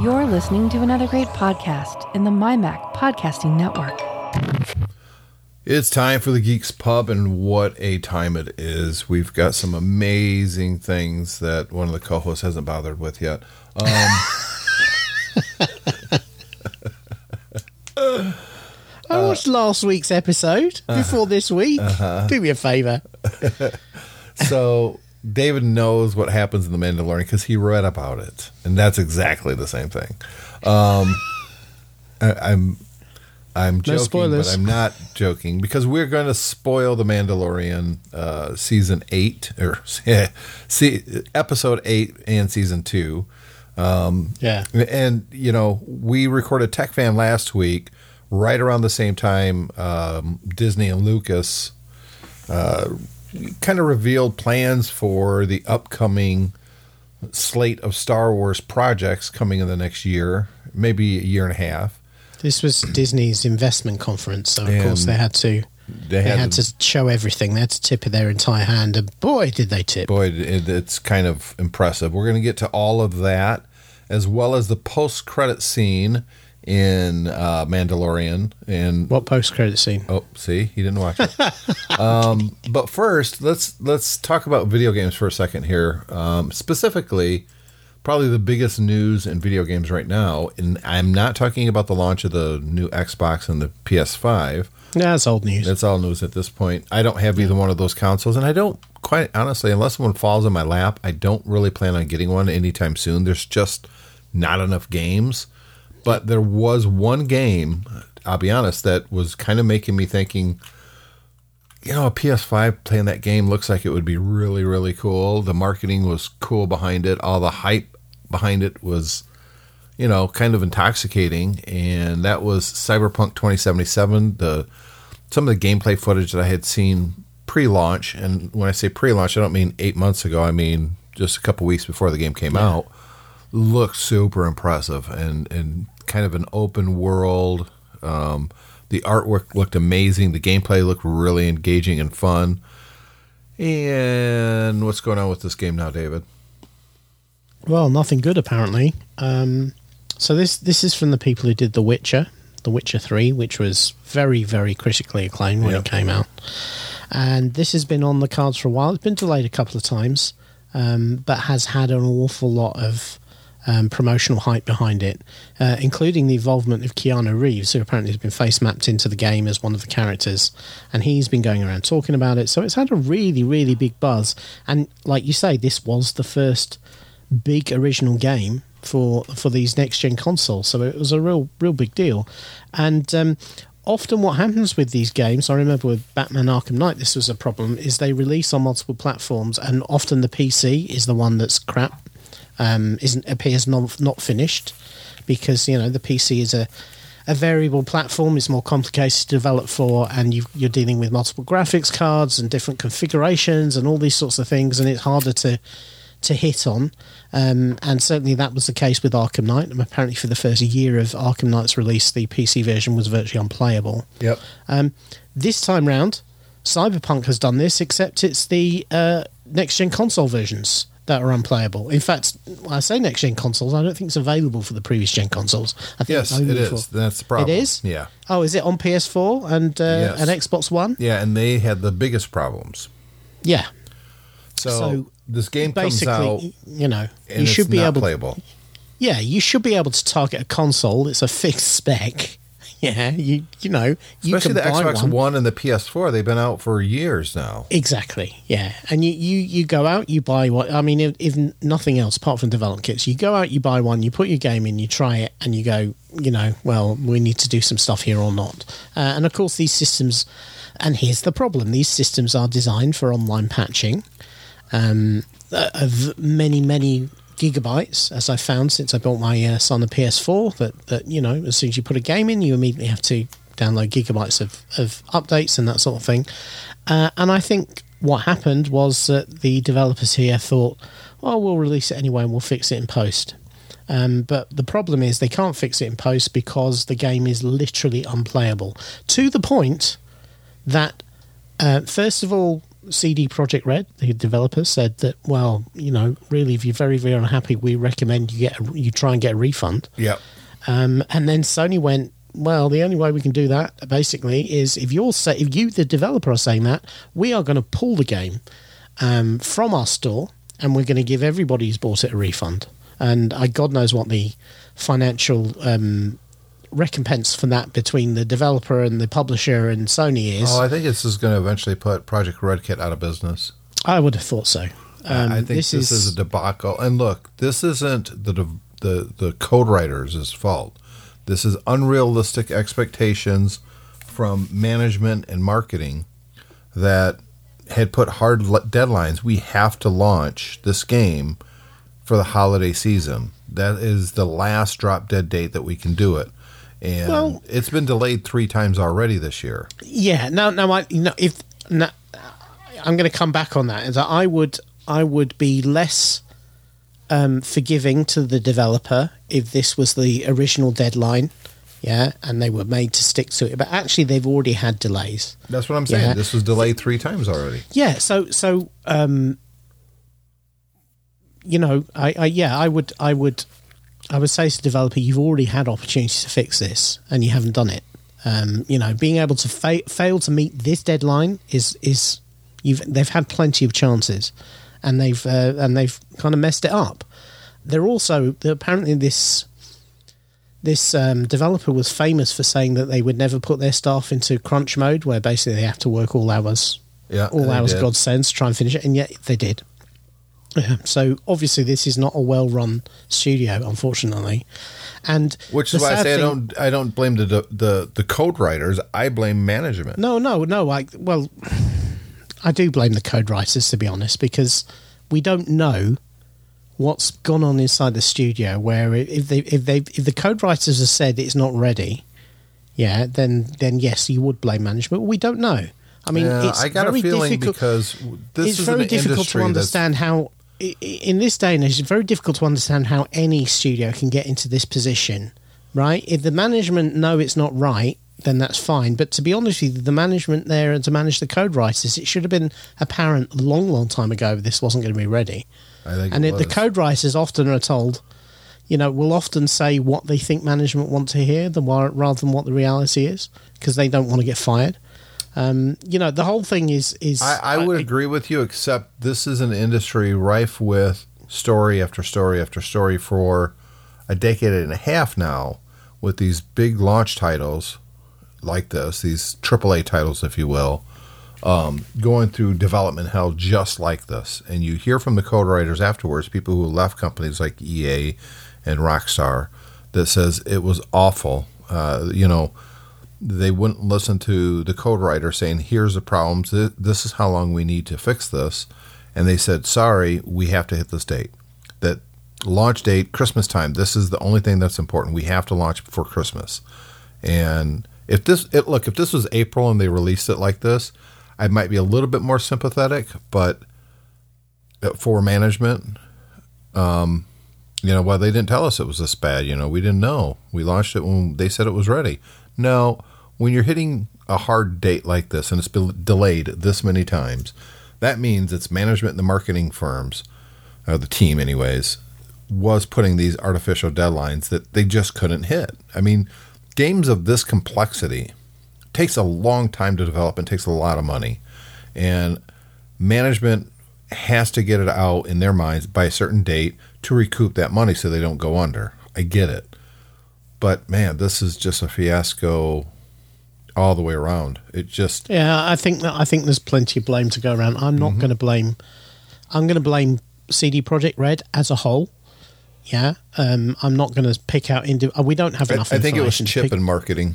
You're listening to another great podcast in the MyMac Podcasting Network. It's time for the Geeks Pub, and what a time it is. We've got some amazing things that one of the co hosts hasn't bothered with yet. Um, I watched last week's episode before this week. Do me a favour. so, David knows what happens in The Mandalorian because he read about it, and that's exactly the same thing. Um, I, I'm. I'm joking, spoilers. but I'm not joking because we're going to spoil the Mandalorian uh, season eight or see episode eight and season two. Yeah. And you know, we recorded Tech Fan last week, right around the same time. Um, Disney and Lucas uh, kind of revealed plans for the upcoming slate of Star Wars projects coming in the next year, maybe a year and a half. This was Disney's investment conference, so of And course they had to They they had, had to show everything. They had to tip of their entire hand, and boy, did they tip! boy, it, it's kind of impressive. We're going to get to all of that, as well as the post-credit scene in uh, Mandalorian and What post credit scene? Oh, see, he didn't watch it. um, but first, let's let's talk about video games for a second here. Um, specifically, probably the biggest news in video games right now, and I'm not talking about the launch of the new Xbox and the PS5. Yeah, that's old news. That's all news at this point. I don't have either one of those consoles, and I don't quite honestly, unless one falls in my lap, I don't really plan on getting one anytime soon. There's just not enough games. But there was one game, I'll be honest, that was kind of making me thinking, you know, a PS5 playing that game looks like it would be really, really cool. The marketing was cool behind it. All the hype behind it was, you know, kind of intoxicating. And that was Cyberpunk 2077. The some of the gameplay footage that I had seen pre-launch, and when I say pre-launch, I don't mean eight months ago. I mean just a couple weeks before the game came out. Looked super impressive and and kind of an open world. Um, the artwork looked amazing. The gameplay looked really engaging and fun. And what's going on with this game now, David? Well, nothing good apparently. Um, so this this is from the people who did The Witcher, The Witcher Three, which was very very critically acclaimed when Yep. it came out, and this has been on the cards for a while. It's been delayed a couple of times, um, but has had an awful lot of um, promotional hype behind it, uh, including the involvement of Keanu Reeves, who apparently has been face mapped into the game as one of the characters, and he's been going around talking about it. So it's had a really really big buzz, and like you say, this was the first big original game for for these next gen consoles. So it was a real real big deal. And um, often what happens with these games, I remember with Batman Arkham Knight, this was a problem, is they release on multiple platforms, and often the PC is the one that's crap, um, isn't appears not not finished, because you know the PC is a a variable platform is more complicated to develop for, and you, you're dealing with multiple graphics cards and different configurations and all these sorts of things, and it's harder to to hit on. Um, and certainly that was the case with Arkham Knight. And apparently, for the first year of Arkham Knight's release, the PC version was virtually unplayable. Yep. Um, this time round, Cyberpunk has done this, except it's the uh, next gen console versions that are unplayable. In fact, I say next gen consoles, I don't think it's available for the previous gen consoles. I think Yes, it is. for- That's the problem. It is? Yeah. Oh, is it on PS4 and uh, Yes. and Xbox One? Yeah, and they had the biggest problems. Yeah. So, So, this game comes Basically, out you know, you should it's be able. playable. Yeah, you should be able to target a console. It's a fixed spec. Yeah, you you know you Especially the Xbox one. One. and the PS4, they've been out for years now. Exactly. Yeah, and you, you you go out, you buy what I mean. If, if nothing else, apart from development kits, you go out, you buy one, you put your game in, you try it, and you go, you know, well, we need to do some stuff here or not. Uh, and of course, these systems, and here's the problem: these systems are designed for online patching um, uh, of many many gigabytes, as I found since I bought my uh, son a PS4. That that you know, as soon as you put a game in, you immediately have to download gigabytes of, of updates and that sort of thing. Uh, and I think what happened was that the developers here thought, well, we'll release it anyway and we'll fix it in post. Um, but the problem is they can't fix it in post because the game is literally unplayable to the point that, uh, first of all, CD Projekt Red, the developer, said that well, you know, really, if you're very very unhappy, we recommend you get a, you try and get a refund. Yeah. Um, and then Sony went, well, the only way we can do that basically is if you're say, if you the developer are saying that we are going to pull the game um, from our store and we're going to give everybody who's bought it a refund. And I God knows what the financial um, recompense for that between the developer and the publisher and Sony is. Oh, I think this is going to eventually put Projekt Red Kit out of business. I would have thought so. Um, I think this, is, a debacle. And look, this isn't the the the code writers' fault. This is unrealistic expectations from management and marketing that had put hard deadlines. We have to launch this game for the holiday season. That is the last drop dead date that we can do it. And well, it's been delayed three times already this year. Yeah. Now, now, I you know if now, I'm going to come back on that. Is that I would I would be less um, forgiving to the developer if this was the original deadline, yeah, and they were made to stick to it. But actually, they've already had delays. That's what I'm saying. Yeah. This was delayed three times already. Yeah. So, so, um, you know, I, I, yeah, I would, I would, I would say to the developer, you've already had opportunities to fix this, and you haven't done it. Um, you know, being able to fa- fail to meet this deadline is is you've they've had plenty of chances and they've uh, and they've kind of messed it up. They're also apparently this this um, developer was famous for saying that they would never put their staff into crunch mode, where basically they have to work all hours, yeah, all hours. God sends to try and finish it, and yet they did. So obviously, this is not a well-run studio, unfortunately, and which is why I say thing, I don't I don't blame the the the code writers. I blame management. No, no, no. I well, I do blame the code writers to be honest, because we don't know what's gone on inside the studio. Where if they if they if the code writers have said it's not ready, yeah, then then yes, you would blame management. We don't know. I mean, yeah, it's I got a feeling difficult, because this it's is very difficult to understand how. In this day and age, it's very difficult to understand how any studio can get into this position, right? If the management know it's not right, then that's fine. But to be honest with you, the management there and to manage the code writers, it should have been apparent a long, long time ago this wasn't going to be ready. I think and it the code writers often are told, you know, will often say what they think management want to hear than rather than what the reality is because they don't want to get fired. Um, you know, the whole thing is is. I, I would agree with you, except this is an industry rife with story after story after story for a decade and a half now, with these big launch titles like this, these AAA titles, if you will, um, going through development hell just like this. And you hear from the code writers afterwards, people who left companies like EA and Rockstar, that says it was awful. Uh, you know, they wouldn't listen to the code writer saying, "Here's the problems. This is how long we need to fix this," and they said, "Sorry, we have to hit this date." That launch date, Christmas time. This is the only thing that's important. We have to launch before Christmas, and if this it, look if this was April and they released it like this, I might be a little bit more sympathetic. But uh, for management, um, you know, well, they didn't tell us it was this bad. You know, we didn't know. We launched it when they said it was ready. No, when you're hitting a hard date like this and it's been delayed this many times, that means it's management and the marketing firms, or the team, anyways, was putting these artificial deadlines that they just couldn't hit. I mean, games of this complexity takes a long time to develop and takes a lot of money. And management has to get it out in their minds by a certain date to recoup that money so they don't go under. I get it. But man, this is just a fiasco all the way around. It just Yeah, I think that I think there's plenty of blame to go around. I'm not mm-hmm. going to blame I'm going to blame CD Projekt Red as a whole yeah, um, I'm not going to pick out. Indi- uh, we don't have enough. I, I think it was Chip and marketing.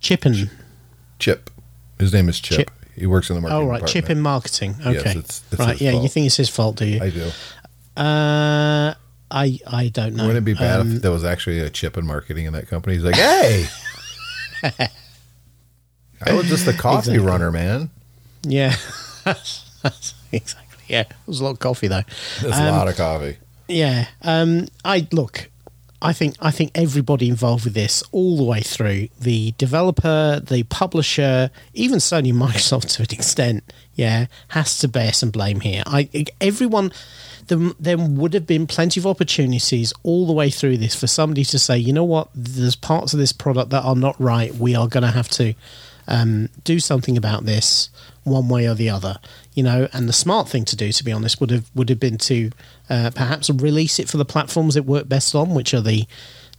Chip and Chip. His name is Chip. Chip. He works in the marketing. Oh right, department. Chip in marketing. Okay, yes, it's, it's right. Yeah, fault. you think it's his fault, do you? I do. Uh, I I don't know. Wouldn't it be bad um, if there was actually a Chip in marketing in that company? He's like, hey. I was just the coffee exactly. runner, man. Yeah, exactly. Yeah, it was a lot of coffee though. There's um, a lot of coffee. Yeah. Um, I look. I think I think everybody involved with this all the way through the developer, the publisher, even Sony Microsoft to an extent, yeah, has to bear some blame here. I everyone there, there would have been plenty of opportunities all the way through this for somebody to say, you know what, there's parts of this product that are not right. We are going to have to um, do something about this one way or the other. You know, and the smart thing to do, to be honest, would have would have been to uh, perhaps release it for the platforms it worked best on, which are the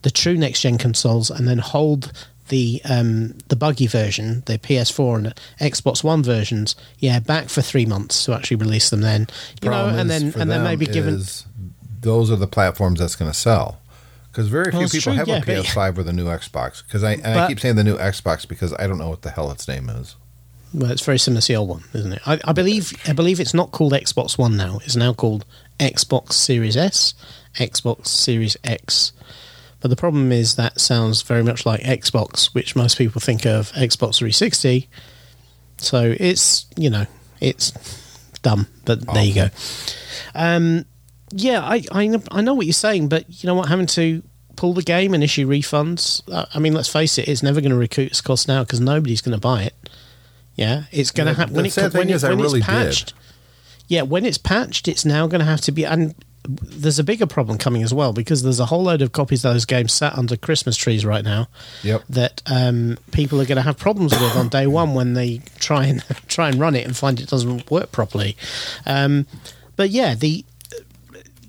the true next gen consoles, and then hold the um, the buggy version, the PS4 and Xbox One versions, yeah, back for three months to actually release them. Then you know, and then and then maybe given those are the platforms that's going to sell because very few Well, people true, have yeah, a PS5 or a new Xbox. Because I and I keep saying the new Xbox because I don't know what the hell its name is. Well, it's very similar to the old one, isn't it? I, I believe I believe it's not called Xbox One now. It's now called Xbox Series S, Xbox Series X. But the problem is that sounds very much like Xbox, which most people think of Xbox 360. So it's you know it's dumb, but there you go. Um, yeah, I, I I know what you're saying, but you know what? Having to pull the game and issue refunds. I mean, let's face it, it's never going to recoup its cost now because nobody's going to buy it. Yeah, it's going to happen when it when, thing it, is I really it's did. patched. Yeah, when it's patched, it's now going to have to be. And there's a bigger problem coming as well because there's a whole load of copies of those games sat under Christmas trees right now Yep. that um, people are going to have problems with on day one when they try and try and run it and find it doesn't work properly. Um, but yeah, the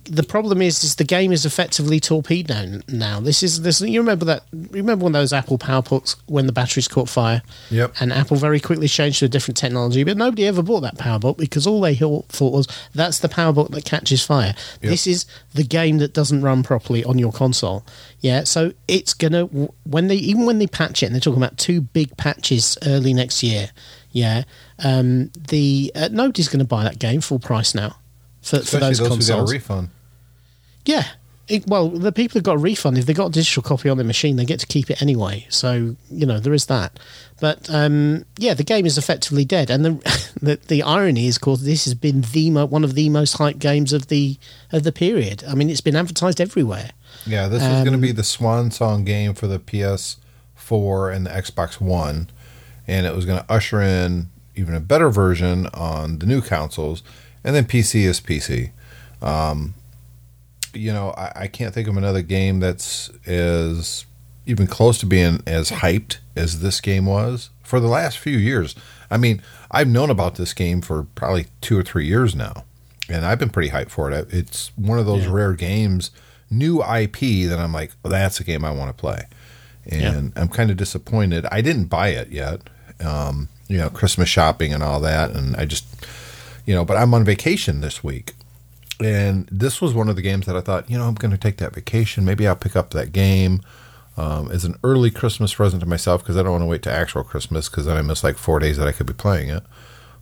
the problem is, is the game is effectively torpedoed now. This is this. You remember that? Remember when those Apple PowerBooks when the batteries caught fire? Yep. And Apple very quickly changed to a different technology, but nobody ever bought that PowerBook because all they thought thought was that's the PowerBook that catches fire. Yep. This is the game that doesn't run properly on your console. Yeah, so it's gonna when they even when they patch it, and they're talking about two big patches early next year. Yeah, um, the uh, nobody's going to buy that game full price now for, for those, those, consoles. a refund. Yeah. It, well, the people who got a refund, if they got a digital copy on their machine, they get to keep it anyway. So you know there is that. But um, yeah, the game is effectively dead. And the the, the irony is, of course, this has been the mo- one of the most hyped games of the of the period. I mean, it's been advertised everywhere. Yeah, this was going to Um, be the swan song game for the PS4 and the Xbox One, and it was going to usher in even a better version on the new consoles, and then PC is PC. Um, you know, I, I can't think of another game that's as even close to being as hyped as this game was for the last few years. I mean, I've known about this game for probably two or three years now, and I've been pretty hyped for it. It's one of those Yeah. rare games, new IP that I'm like, oh, that's a game I want to play, and I'm kind of disappointed. I didn't buy it yet. Um, you know, Christmas shopping and all that, and I just, you know, but I'm on vacation this week, and this was one of the games that I thought, you know, I'm going to take that vacation. Maybe I'll pick up that game um, as an early Christmas present to myself because I don't want to wait to actual Christmas because then I miss like four days that I could be playing it.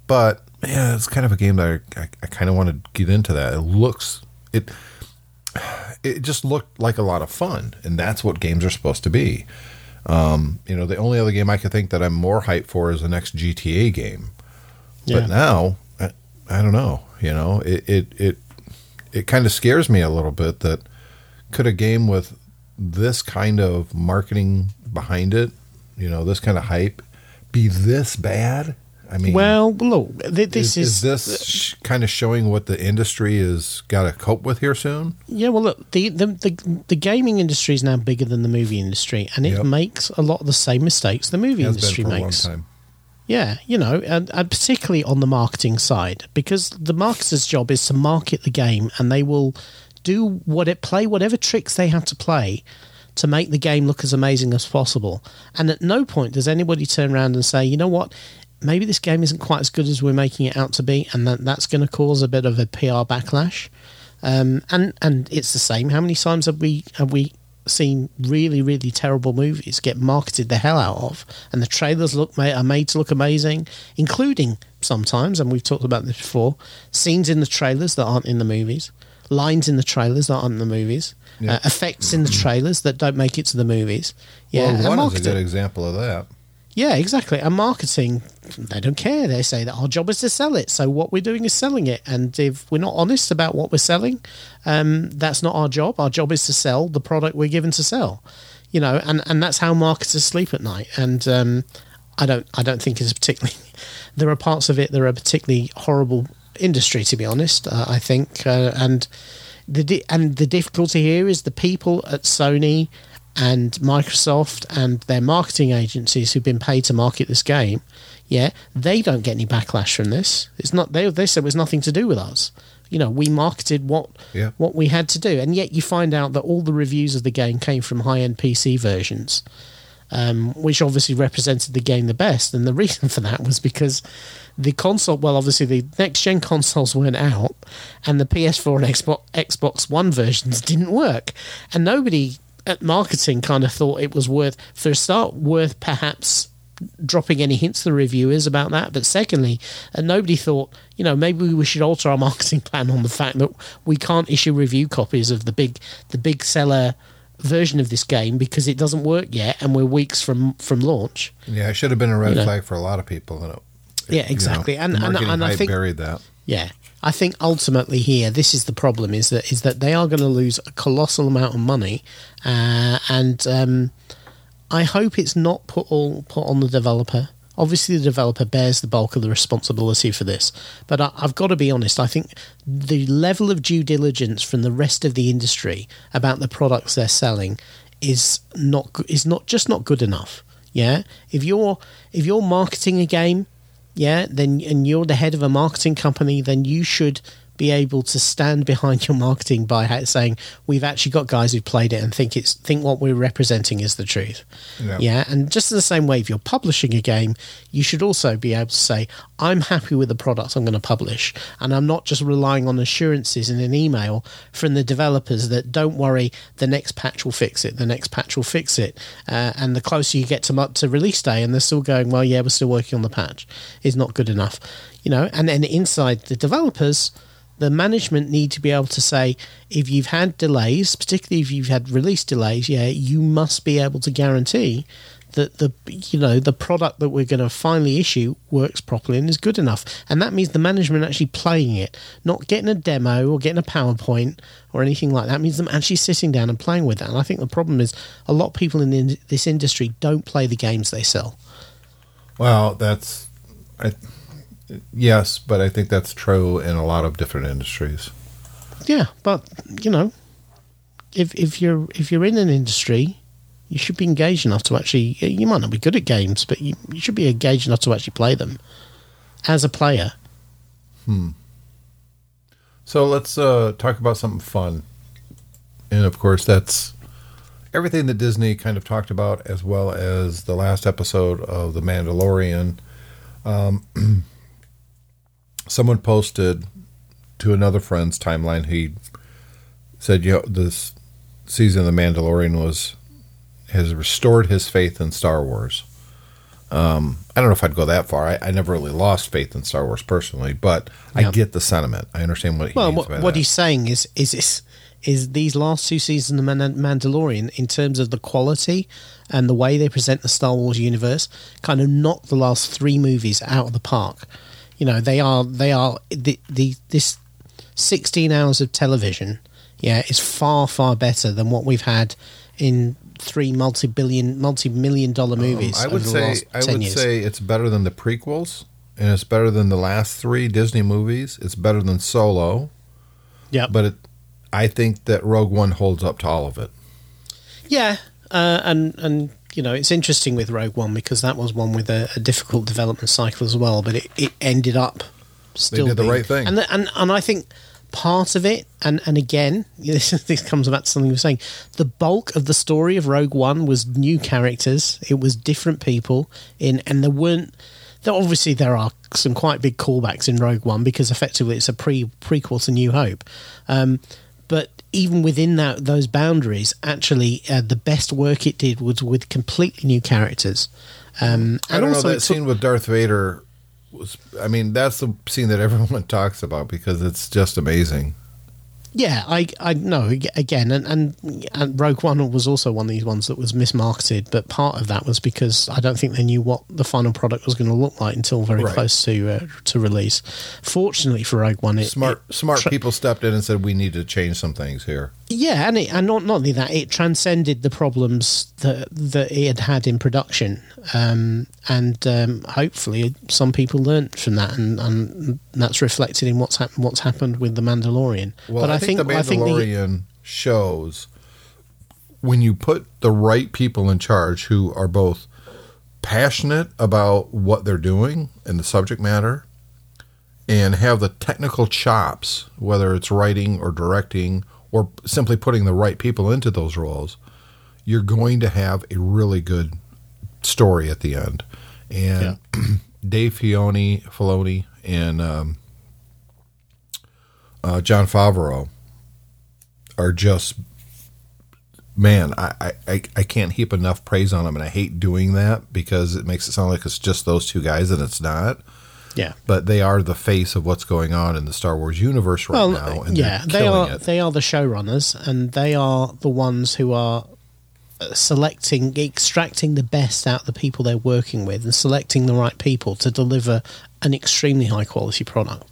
But yeah, it's kind of a game that I, I, I kind of want to get into. That it looks it it just looked like a lot of fun, and that's what games are supposed to be. Um, you know, the only other game I could think that I'm more hyped for is the next GTA game. Yeah. But now, I, I don't know. You know, it it it, it kind of scares me a little bit that could a game with this kind of marketing behind it, you know, this kind of hype, be this bad? I mean, Well, look, th- this is, is, is this uh, sh- kind of showing what the industry is got to cope with here soon? Yeah, well, look, the, the the the gaming industry is now bigger than the movie industry, and it Yep. makes a lot of the same mistakes the movie Has industry makes. Yeah, you know, and, and particularly on the marketing side, because the marketer's job is to market the game, and they will do what it play whatever tricks they have to play to make the game look as amazing as possible. And at no point does anybody turn around and say, you know what, maybe this game isn't quite as good as we're making it out to be, and that that's going to cause a bit of a PR backlash. Um, and and it's the same. How many times have we have we seen really really terrible movies get marketed the hell out of, and the trailers look are made to look amazing, including sometimes, and we've talked about this before, scenes in the trailers that aren't in the movies, lines in the trailers that aren't in the movies, Yeah. uh, effects in the trailers that don't make it to the movies. Yeah, well, one is a good example of that. Yeah, exactly. And marketing, they don't care. They say that our job is to sell it. So what we're doing is selling it. And if we're not honest about what we're selling, um, that's not our job. Our job is to sell the product we're given to sell. You know, and, and that's how marketers sleep at night. And um, I don't I don't think it's particularly. There are parts of it that are a particularly horrible industry, to be honest. Uh, I think, uh, and the di- and the difficulty here is the people at Sony and Microsoft and their marketing agencies who've been paid to market this game, yeah, they don't get any backlash from this. It's not they they said it was nothing to do with us. You know, we marketed what Yeah. what we had to do, and yet you find out that all the reviews of the game came from high end PC versions, um, which obviously represented the game the best. And the reason for that was because the console, well, obviously the next gen consoles weren't out, and the PS4 and Xbox Xbox One versions didn't work, and nobody at marketing kind of thought it was worth, for a start, worth perhaps dropping any hints to the reviewers about that. But secondly, uh, nobody thought, you know, maybe we should alter our marketing plan on the fact that we can't issue review copies of the big, the big seller version of this game because it doesn't work yet, and we're weeks from from launch. Yeah, it should have been a red You know. flag for a lot of people. And Yeah, you know, exactly. and and, and I think buried that. Yeah. I think ultimately here, this is the problem: is that is that they are going to lose a colossal amount of money, uh, and um, I hope it's not put all put on the developer. Obviously, the developer bears the bulk of the responsibility for this, but I, I've got to be honest. I think the level of due diligence from the rest of the industry about the products they're selling is not is not just not good enough. Yeah, if you're if you're marketing a game yeah, then and you're the head of a marketing company, then you should be able to stand behind your marketing by saying we've actually got guys who played it and think it's think what we're representing is the truth. Yeah. and just in the same way, if you're publishing a game, you should also be able to say I'm happy with the product I'm going to publish, and I'm not just relying on assurances in an email from the developers that don't worry, the next patch will fix it, the next patch will fix it, uh, and the closer you get to mu- to release day, and they're still going, well, yeah, we're still working on the patch, is not good enough, you know. And then inside the developers, the management need to be able to say if you've had delays, particularly if you've had release delays, yeah, you must be able to guarantee that the you know the product that we're going to finally issue works properly and is good enough. And that means the management actually playing it, not getting a demo or getting a PowerPoint or anything like that. It means them actually sitting down and playing with it. And I think the problem is a lot of people in this industry don't play the games they sell. Well, that's I, yes, but I think that's true in a lot of different industries. Yeah, but you know, if if you're if you're in an industry, you should be engaged enough to actually. You might not be good at games, but you, you should be engaged enough to actually play them as a player. Hmm. So let's uh, talk about something fun, and of course that's everything that Disney kind of talked about, as well as the last episode of The Mandalorian. Um, someone posted to another friend's timeline. He said, "You know, this season of The Mandalorian was has restored his faith in Star Wars." Um, I don't know if I'd go that far. I, I never really lost faith in Star Wars personally, but I get the sentiment. I understand what he Well, means what, by what that. he's saying is is is, is these last two seasons of Man- Mandalorian, in terms of the quality and the way they present the Star Wars universe, kind of knocked the last three movies out of the park. You know, they are they are the, the this sixteen hours of television. Yeah, is far far better than what we've had in three multi-billion, multi-million dollar movies. Um, I would say I would years. say it's better than the prequels, and it's better than the last three Disney movies. It's better than Solo, yeah, but it, I think that Rogue One holds up to all of it. Yeah, uh, and and you know it's interesting with Rogue One because that was one with a, a difficult development cycle as well, but it, it ended up still did the right thing. and the, and and I think part of it, and and again, this this comes back to something you were saying. The bulk of the story of Rogue One was new characters. It was different people in, and there weren't. There obviously there are some quite big callbacks in Rogue One because effectively it's a pre prequel to New Hope. Um, but even within that those boundaries, actually, uh, the best work it did was with completely new characters. Um, I and don't know also that scene with Darth Vader was. I mean, that's the scene that everyone talks about because it's just amazing. Yeah, I I know again, and, and and Rogue One was also one of these ones that was mismarketed, but part of that was because I don't think they knew what the final product was going to look like until very Right. close to uh, to release. Fortunately for Rogue One, it, Smart it smart tra- people stepped in and said we need to change some things here. Yeah, and it, and not not only that, it transcended the problems that that it had had in production, um, and um, hopefully some people learnt from that, and, and that's reflected in what's happened what's happened with the Mandalorian. Well, but I, think, the Mandalorian shows when you put the right people in charge who are both passionate about what they're doing and the subject matter and have the technical chops, whether it's writing or directing or simply putting the right people into those roles, you're going to have a really good story at the end. And Dave Filoni, Filoni and um, uh, Jon Favreau are just man. I- I I can't heap enough praise on them, and I hate doing that because it makes it sound like it's just those two guys, and it's not. Yeah. But they are the face of what's going on in the Star Wars universe right Well, now, and yeah, they are it. they are the showrunners, and they are the ones who are uh, selecting, extracting the best out of the people they're working with, and selecting the right people to deliver an extremely high quality product.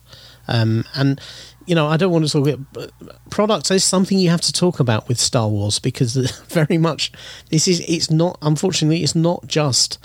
Um, and you know, I don't want to talk about products is something you have to talk about with Star Wars because very much this is it's not unfortunately it's not just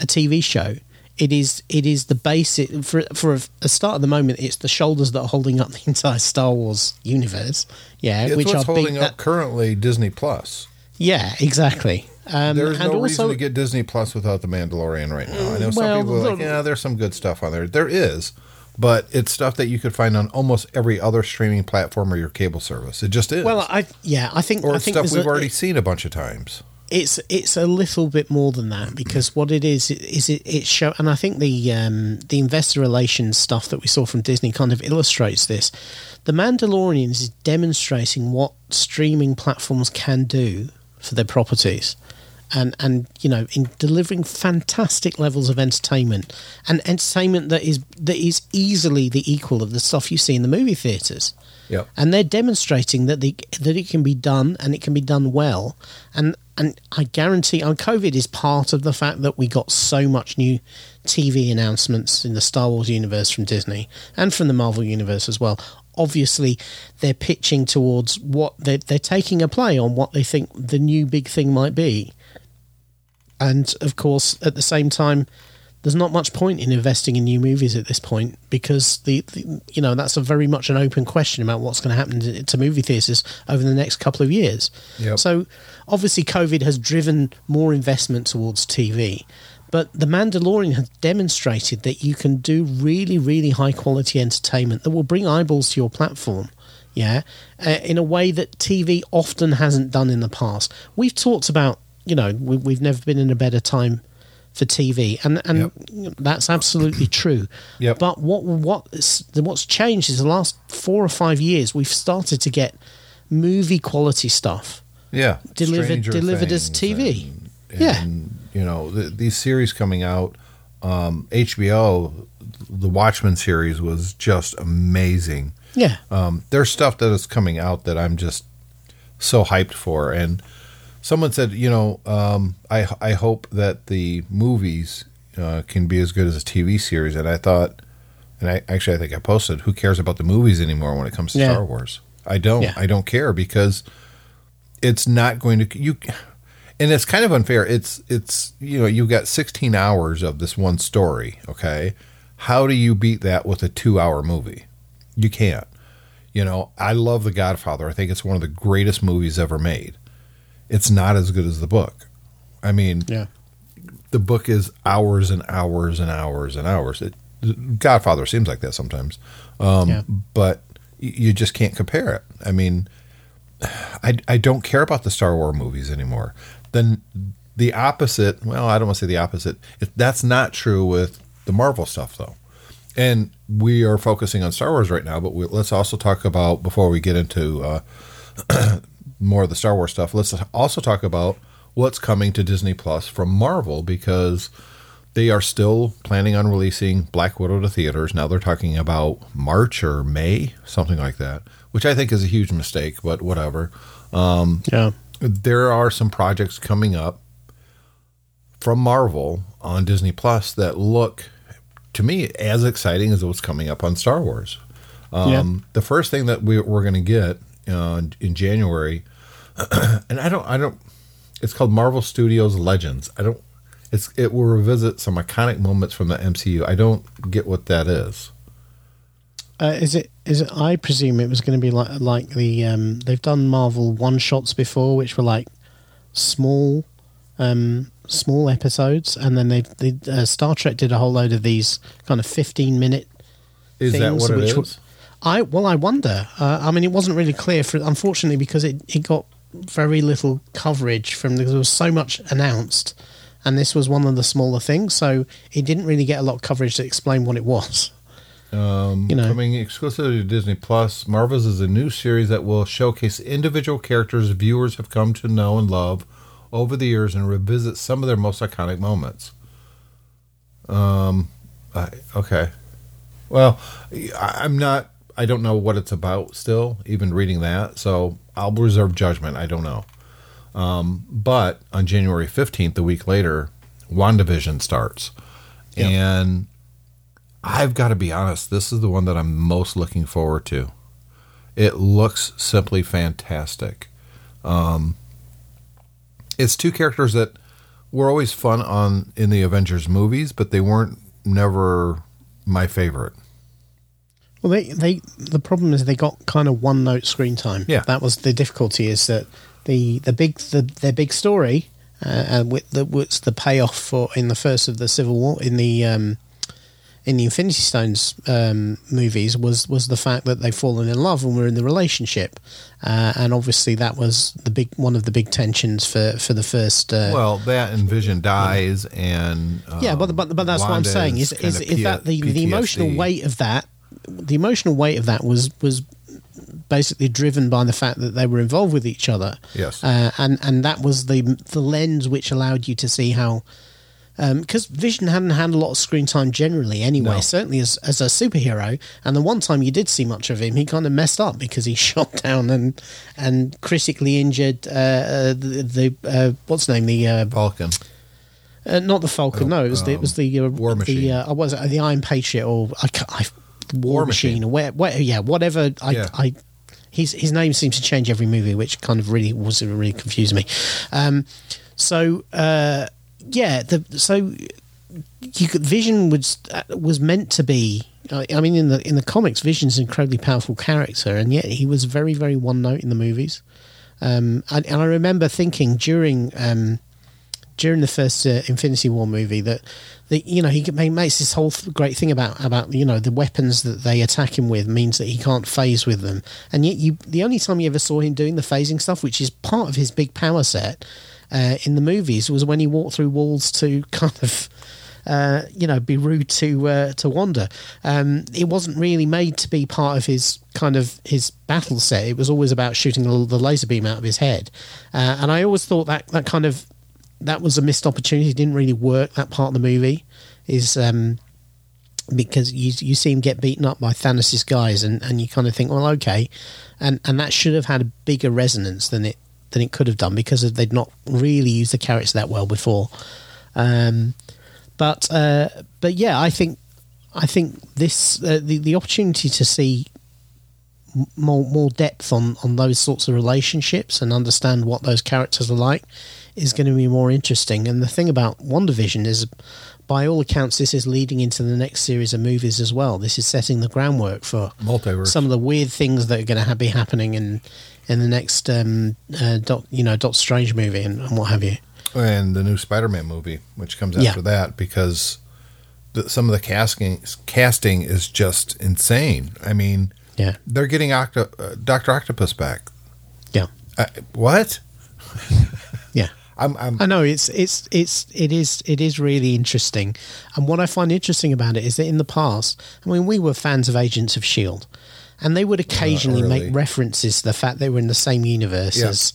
a TV show. It is it is the basic for for a, a start at the moment. It's the shoulders that are holding up the entire Star Wars universe. Yeah, It's which what's are holding that- up currently Disney Plus. yeah, exactly. Um, There's and no also, reason to get Disney Plus without the Mandalorian right now. I know some Well, people are like, yeah, there's some good stuff on there. There is, but it's stuff that you could find on almost every other streaming platform or your cable service. It just is. Well, I yeah, I think or I think stuff we've a- already seen a bunch of times. It's it's a little bit more than that because what it is is it it show and I think the um, the investor relations stuff that we saw from Disney kind of illustrates this. The Mandalorian is demonstrating what streaming platforms can do for their properties. And, and you know in delivering fantastic levels of entertainment and entertainment that is that is easily the equal of the stuff you see in the movie theaters Yep. and they're demonstrating that they, that it can be done and it can be done well. And and I guarantee, and COVID is part of the fact that we got so much new TV announcements in the Star Wars universe from Disney and from the Marvel universe as well. Obviously, they're pitching towards what they're, they're taking a play on what they think the new big thing might be. And of course, at the same time, there's not much point in investing in new movies at this point because the, the you know that's a very much an open question about what's going to happen to, to movie theaters over the next couple of years. Yep. So obviously, COVID has driven more investment towards TV, but The Mandalorian has demonstrated that you can do really, really high quality entertainment that will bring eyeballs to your platform. Yeah, uh, in a way that TV often hasn't done in the past. We've talked about, you know, we, we've never been in a better time for TV, and and that's absolutely true. Yep. But what what what's changed is the last four or five years we've started to get movie quality stuff. Yeah, Delivered- Stranger delivered as TV. and- Yeah. you know th these series coming out. Um, HBO, the Watchmen series was just amazing. Yeah, Um, there's stuff that is coming out that I'm just so hyped for. And someone said, you know, um, I I hope that the movies uh, can be as good as a TV series. And I thought, and I actually I think I posted, who cares about the movies anymore when it comes to Yeah. Star Wars? I don't. Yeah. I don't care because it's not going to you. And it's kind of unfair. It's it's you know you've got 16 hours of this one story. Okay, how do you beat that with a two-hour movie? You can't. You know, I love The Godfather. I think it's one of the greatest movies ever made. It's not as good as the book. I mean, yeah, the book is hours and hours and hours and hours. It, Godfather seems like that sometimes, um, Yeah. but you just can't compare it. I mean, I, I don't care about the Star Wars movies anymore. Then the opposite. Well, I don't want to say the opposite. It, that's not true with the Marvel stuff, though. And we are focusing on Star Wars right now, but we, let's also talk about before we get into uh, more of the Star Wars stuff. Let's also talk about what's coming to Disney Plus from Marvel because they are still planning on releasing Black Widow to theaters. Now they're talking about March or May, something like that, which I think is a huge mistake, but whatever. Yeah. There are some projects coming up from Marvel on Disney Plus that look to me as exciting as what's coming up on Star Wars. Um, The first thing that we, we're going to get uh, in January, and I don't, I don't. It's called Marvel Studios Legends. I don't. It's it will revisit some iconic moments from the MCU. I don't get what that is. Uh, is it? Is it? I presume it was going to be like like the um, they've done Marvel one shots before, which were like small, um, small episodes, and then they, they uh, Star Trek did a whole load of these kind of fifteen minute. Is that Things what it is? were- I well, I wonder. Uh, I mean, it wasn't really clear for unfortunately because it, it got very little coverage from because there was so much announced, and this was one of the smaller things, so it didn't really get a lot of coverage to explain what it was. Um, You know. coming exclusively to Disney Plus, Marvels is a new series that will showcase individual characters viewers have come to know and love over the years and revisit some of their most iconic moments. Um, I, okay. Well, I, I'm not. I don't know what it's about still, even reading that. So I'll reserve judgment. I don't know. Um, but on January 15th, a week later, WandaVision starts. Yep. And I've got to be honest, this is the one that I'm most looking forward to. It looks simply fantastic. Um, it's two characters that were always fun on in the Avengers movies, but they weren't never my favorite. Well, they, they the problem is they got kind of one note screen time. Yeah. that was the difficulty. Is that the the big the their big story, uh, and with the what's the payoff for in the first of the Civil War in the um, in the Infinity Stones um, movies was was the fact that they've fallen in love and were in the relationship, uh, and obviously that was the big one of the big tensions for for the first. Uh, Well, that and Vision dies, and um, yeah, but but but that's what I'm saying is kind is, is that the the emotional weight of that the emotional weight of that was was basically driven by the fact that they were involved with each other. Yes. uh, and and that was the the lens which allowed you to see how. Because Vision hadn't had a lot of screen time generally, anyway. No. Certainly as as a superhero, and the one time you did see much of him, he kind of messed up because he shot down and and critically injured uh, uh, the, the uh, what's the name the uh, Vulcan. uh, not the Falcon. no, it was the, it was the uh, War Machine. The, uh, was it the Iron Patriot or I, I, War, War Machine, Machine. or where, where? Yeah, whatever. I, Yeah. I his his name seems to change every movie, which kind of really was really confused me. Um, so uh, yeah, the so you could Vision was uh, was meant to be. I I mean, in the in the comics, Vision's an incredibly powerful character, and yet he was very very one note in the movies. Um, and, and I remember thinking during um, during the first uh, Infinity War movie that the you know he ma- makes this whole great thing about about you know the weapons that they attack him with means that he can't phase with them, and yet you the only time you ever saw him doing the phasing stuff, which is part of his big power set uh, in the movies, was when he walked through walls to kind of. Uh, you know, be rude to uh, to Wanda. Um, it wasn't really made to be part of his kind of his battle set. It was always about shooting the, the laser beam out of his head, uh, and I always thought that that kind of that was a missed opportunity. It didn't really work. That part of the movie is um, because you you see him get beaten up by Thanos' guys, and, and you kind of think, well, okay, and and that should have had a bigger resonance than it than it could have done because they'd not really used the character that well before. Um, but uh, but yeah, I think I think this uh, the the opportunity to see more more depth on on those sorts of relationships and understand what those characters are like is going to be more interesting. And the thing about WandaVision is, by all accounts, this is leading into the next series of movies as well. This is setting the groundwork for Multiverse. some of the weird things that are going to ha- be happening in in the next um, uh, doc, you know Doctor Strange movie and, and what have you. and the new Spider-Man movie, which comes Yeah. after that, because the, some of the casting casting is just insane. I mean, Yeah, they're getting Octo, uh, Doctor Octopus back. yeah, Uh, what? I'm, I'm I know it's it's it's it is it is really interesting, and what I find interesting about it is that in the past, I mean, we were fans of Agents of Shield, and they would oh, occasionally really. make references to the fact they were in the same universe Yeah. as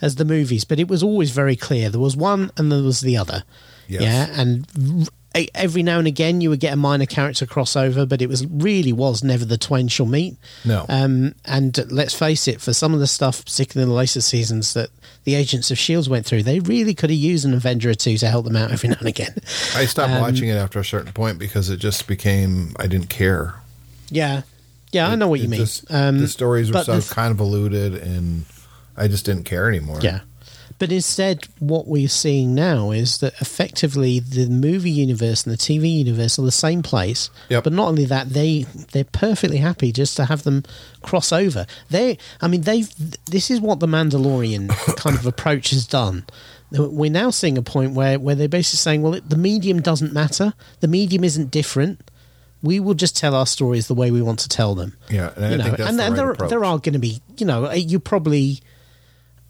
as the movies, but it was always very clear there was one and there was the other. Yes. Yeah, and every now and again you would get a minor character crossover, but it was really was never the twain shall meet. No. Um, and let's face it, for some of the stuff, particularly in the later seasons that the Agents of Shields went through, they really could have used an Avenger or two to help them out every now and again. I stopped Um, watching it after a certain point because it just became I didn't care. Yeah, yeah, I know what you mean. just- um, the stories were so of eluded, and I just didn't care anymore. Yeah. But instead, what we're seeing now is that effectively the movie universe and the TV universe are the same place. Yep. But not only that, they they're perfectly happy just to have them cross over. They, I mean, they've. This is what the Mandalorian kind of approach has done. We're now seeing a point where where they're basically saying, well, it, the medium doesn't matter. The medium isn't different. We will just tell our stories the way we want to tell them Yeah, and I you know, think that's and, the and right there approach. there are going to be, you know, you probably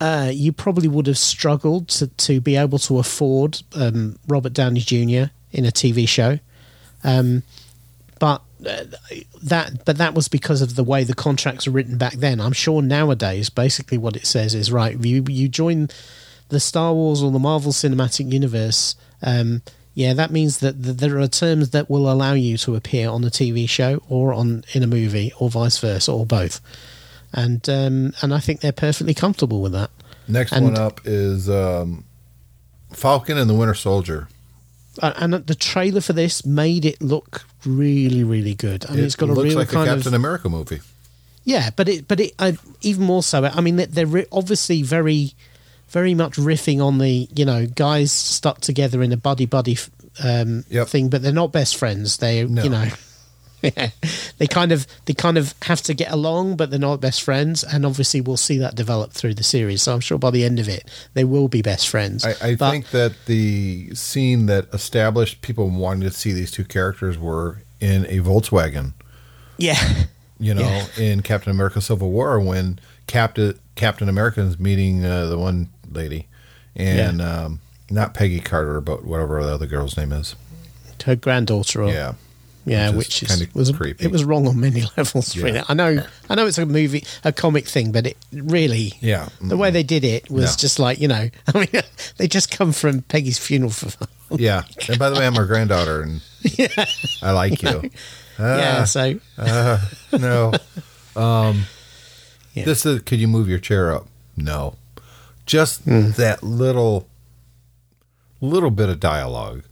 uh, you probably would have struggled to to be able to afford um, Robert Downey Jr. in a TV show, um, but uh, that but that was because of the way the contracts were written back then. I'm sure nowadays, basically, what it says is right. You you join the Star Wars or the Marvel Cinematic Universe. Um, yeah, that means that th- there are terms that will allow you to appear on a TV show or on in a movie or vice versa or both. And um, and I think they're perfectly comfortable with that. Next and- one up is um, Falcon and the Winter Soldier. Uh, and the trailer for this made it look really, really good. I mean, it it's got a looks real like kind a of Captain America movie. Yeah, but it, but it, uh, even more so. I mean, they're- they're obviously very, very much riffing on the you know guys stuck together in a buddy buddy um, Yep. thing, but they're not best friends. They, No. you know, they kind of they kind of have to get along, but they're not best friends. And obviously, we'll see that develop through the series. So I'm sure by the end of it, they will be best friends. I, I But- think that the scene that established people wanting to see these two characters were in a Volkswagen. yeah, You know, Yeah. in Captain America: Civil War, when Captain Captain America is meeting uh, the one lady, and um, not Peggy Carter, but whatever the other girl's name is. her granddaughter. Or, Yeah, Yeah, Which which is is was creepy. It was wrong on many levels. Really, I know. I know it's a movie, a comic thing, but it really, Yeah. the way they did it was just like you know. I mean, they just come from Peggy's funeral for. yeah. And by the way, I'm her granddaughter, and I like you. yeah, Ah, so no. Um, Yeah. This is. Could you move your chair up? No. Just Hmm. that little, little bit of dialogue.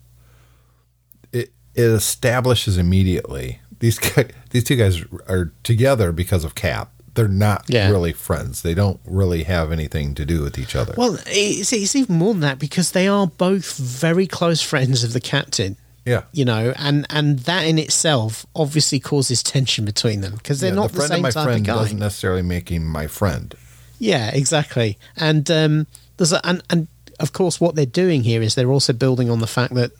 It establishes immediately these guy, these two guys are together because of Cap. They're not Yeah. really friends. They don't really have anything to do with each other. well, it's, it's even more than that because they are both very close friends of the captain. yeah. You know, and and that in itself obviously causes tension between them because they're Yeah, not the the, same of my type friend of guy. doesn't necessarily make him my friend. Yeah, exactly. And um, there's a, and and of course what they're doing here is they're also building on the fact that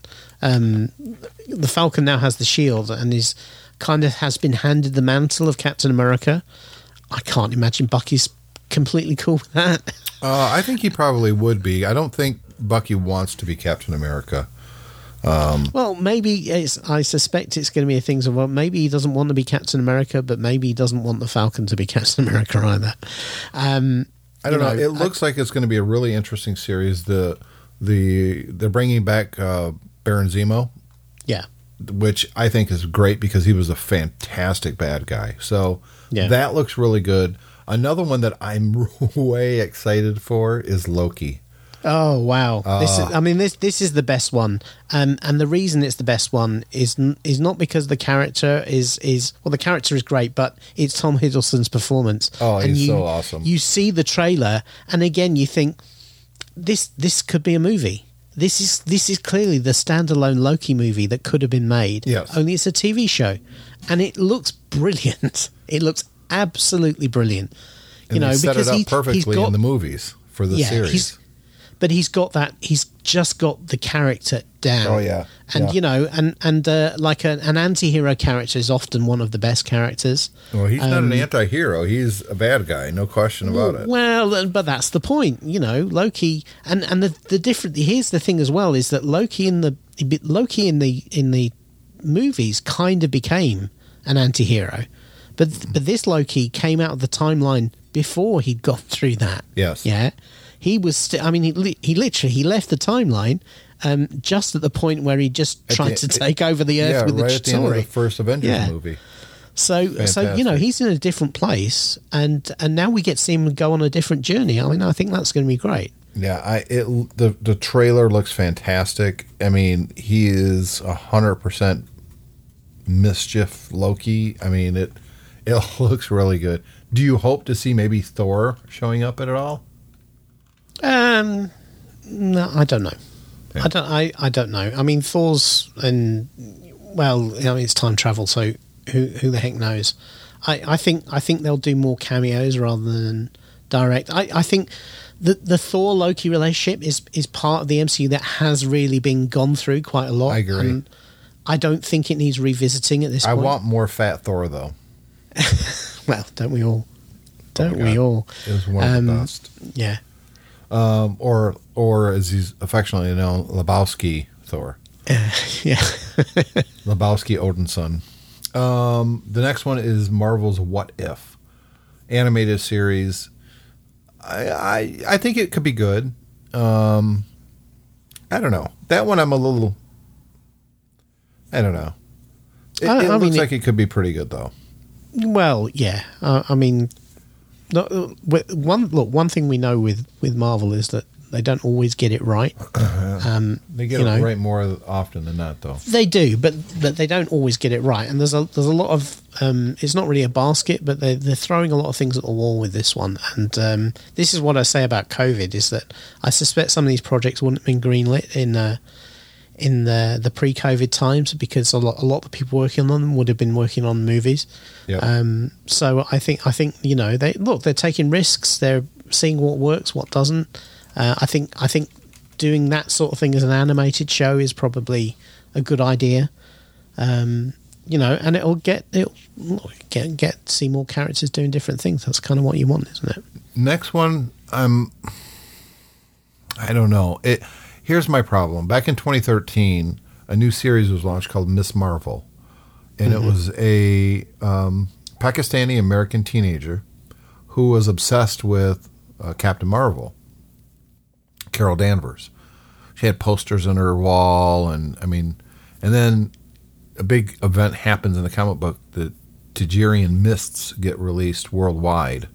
um, the Falcon now has the shield and is kind of has been handed the mantle of Captain America. I can't imagine Bucky's completely cool with that. Uh, I think he probably would be. I don't think Bucky wants to be Captain America. Well, maybe it's, I suspect it's going to be a thing of well, maybe he doesn't want to be Captain America, but maybe he doesn't want the Falcon to be Captain America either. Um, I don't you know. know, It looks like it's going to be a really interesting series. The the they're bringing back uh, Baron Zemo, yeah, which I think is great because he was a fantastic bad guy. So Yeah. that looks really good. Another one that I'm way excited for is Loki. Oh wow! this Ah. is, I mean, this this is the best one, um, and the reason it's the best one is is not because the character is is well, the character is great, but it's Tom Hiddleston's performance. Oh, and he's you, so awesome. You see the trailer, and again, you think this this could be a movie. This is this is clearly the standalone Loki movie that could have been made. Yes. Only it's a TV show, and it looks brilliant. It looks absolutely brilliant. And you know, set because it up he, he's perfectly got in the movies for the yeah, series. He's but he's got that. He's just got the character down. Oh, yeah. and Yeah. you know, and and uh, like a, an anti-hero character is often one of the best characters. well, he's not um, an anti-hero. He's a bad guy, no question about it. Well, but that's the point, you know. Loki, and and the the different. Here's the thing as well is that Loki in the Loki in the in the movies kind of became an anti-hero, but but this Loki came out of the timeline before he'd gone through that. Yes. Yeah. He was. St- I mean, he li- he literally he left the timeline um, just at the point where he just tried the- to take over the Earth yeah, with right the at the end of the first Avengers Yeah. movie. So, so you know, he's in a different place, and and now we get to see him go on a different journey. I mean, I think that's going to be great. Yeah, I it the the trailer looks fantastic. I mean, he is a hundred percent mischief Loki. I mean it it looks really good. Do you hope to see maybe Thor showing up at all? Um, no, I don't know. Yeah. I don't. I, I don't know. I mean, Thor's and well, I mean, it's time travel, so who who the heck knows? I, I think I think they'll do more cameos rather than direct. I, I think the the Thor Loki relationship is is part of the MCU that has really been gone through quite a lot. I agree. and I don't think it needs revisiting at this I point. want more fat Thor though. well, don't we all? Don't Oh we all? It was one of Um, the best. Yeah. Um, or or as he's affectionately known, Lebowski Thor. yeah. Lebowski Odinson. Um, the next one is Marvel's What If animated series. I I, I think it could be good. Um, I don't know. That one I'm a little. I don't know. It, I- it I looks mean, like it could be pretty good though. Well, yeah. Uh, I mean, no, uh, one look. One thing we know with with Marvel is that they don't always get it right. Um, They get it know, right more often than not though. They do, but but they don't always get it right. And there's a there's a lot of um, it's not really a basket, but they they're throwing a lot of things at the wall with this one. And um, this is what I say about COVID is that I suspect some of these projects wouldn't have been greenlit in uh, in the the pre-COVID times because a lot a lot of the people working on them would have been working on movies. Yep. Um, so I think I think you know they look they're taking risks. They're seeing what works, what doesn't. Uh, I think I think doing that sort of thing as an animated show is probably a good idea. Um, you know, and it'll get it'll get get see more characters doing different things. That's kind of what you want, isn't it? Next one, I'm. I don't know. It. Here's my problem. Back in 2013, a new series was launched called Miss Marvel, and it was a um, Pakistani American teenager who was obsessed with uh, Captain Marvel, Carol Danvers. She had posters on her wall, and I mean, and then a big event happens in the comic book that Terrigen mists get released worldwide.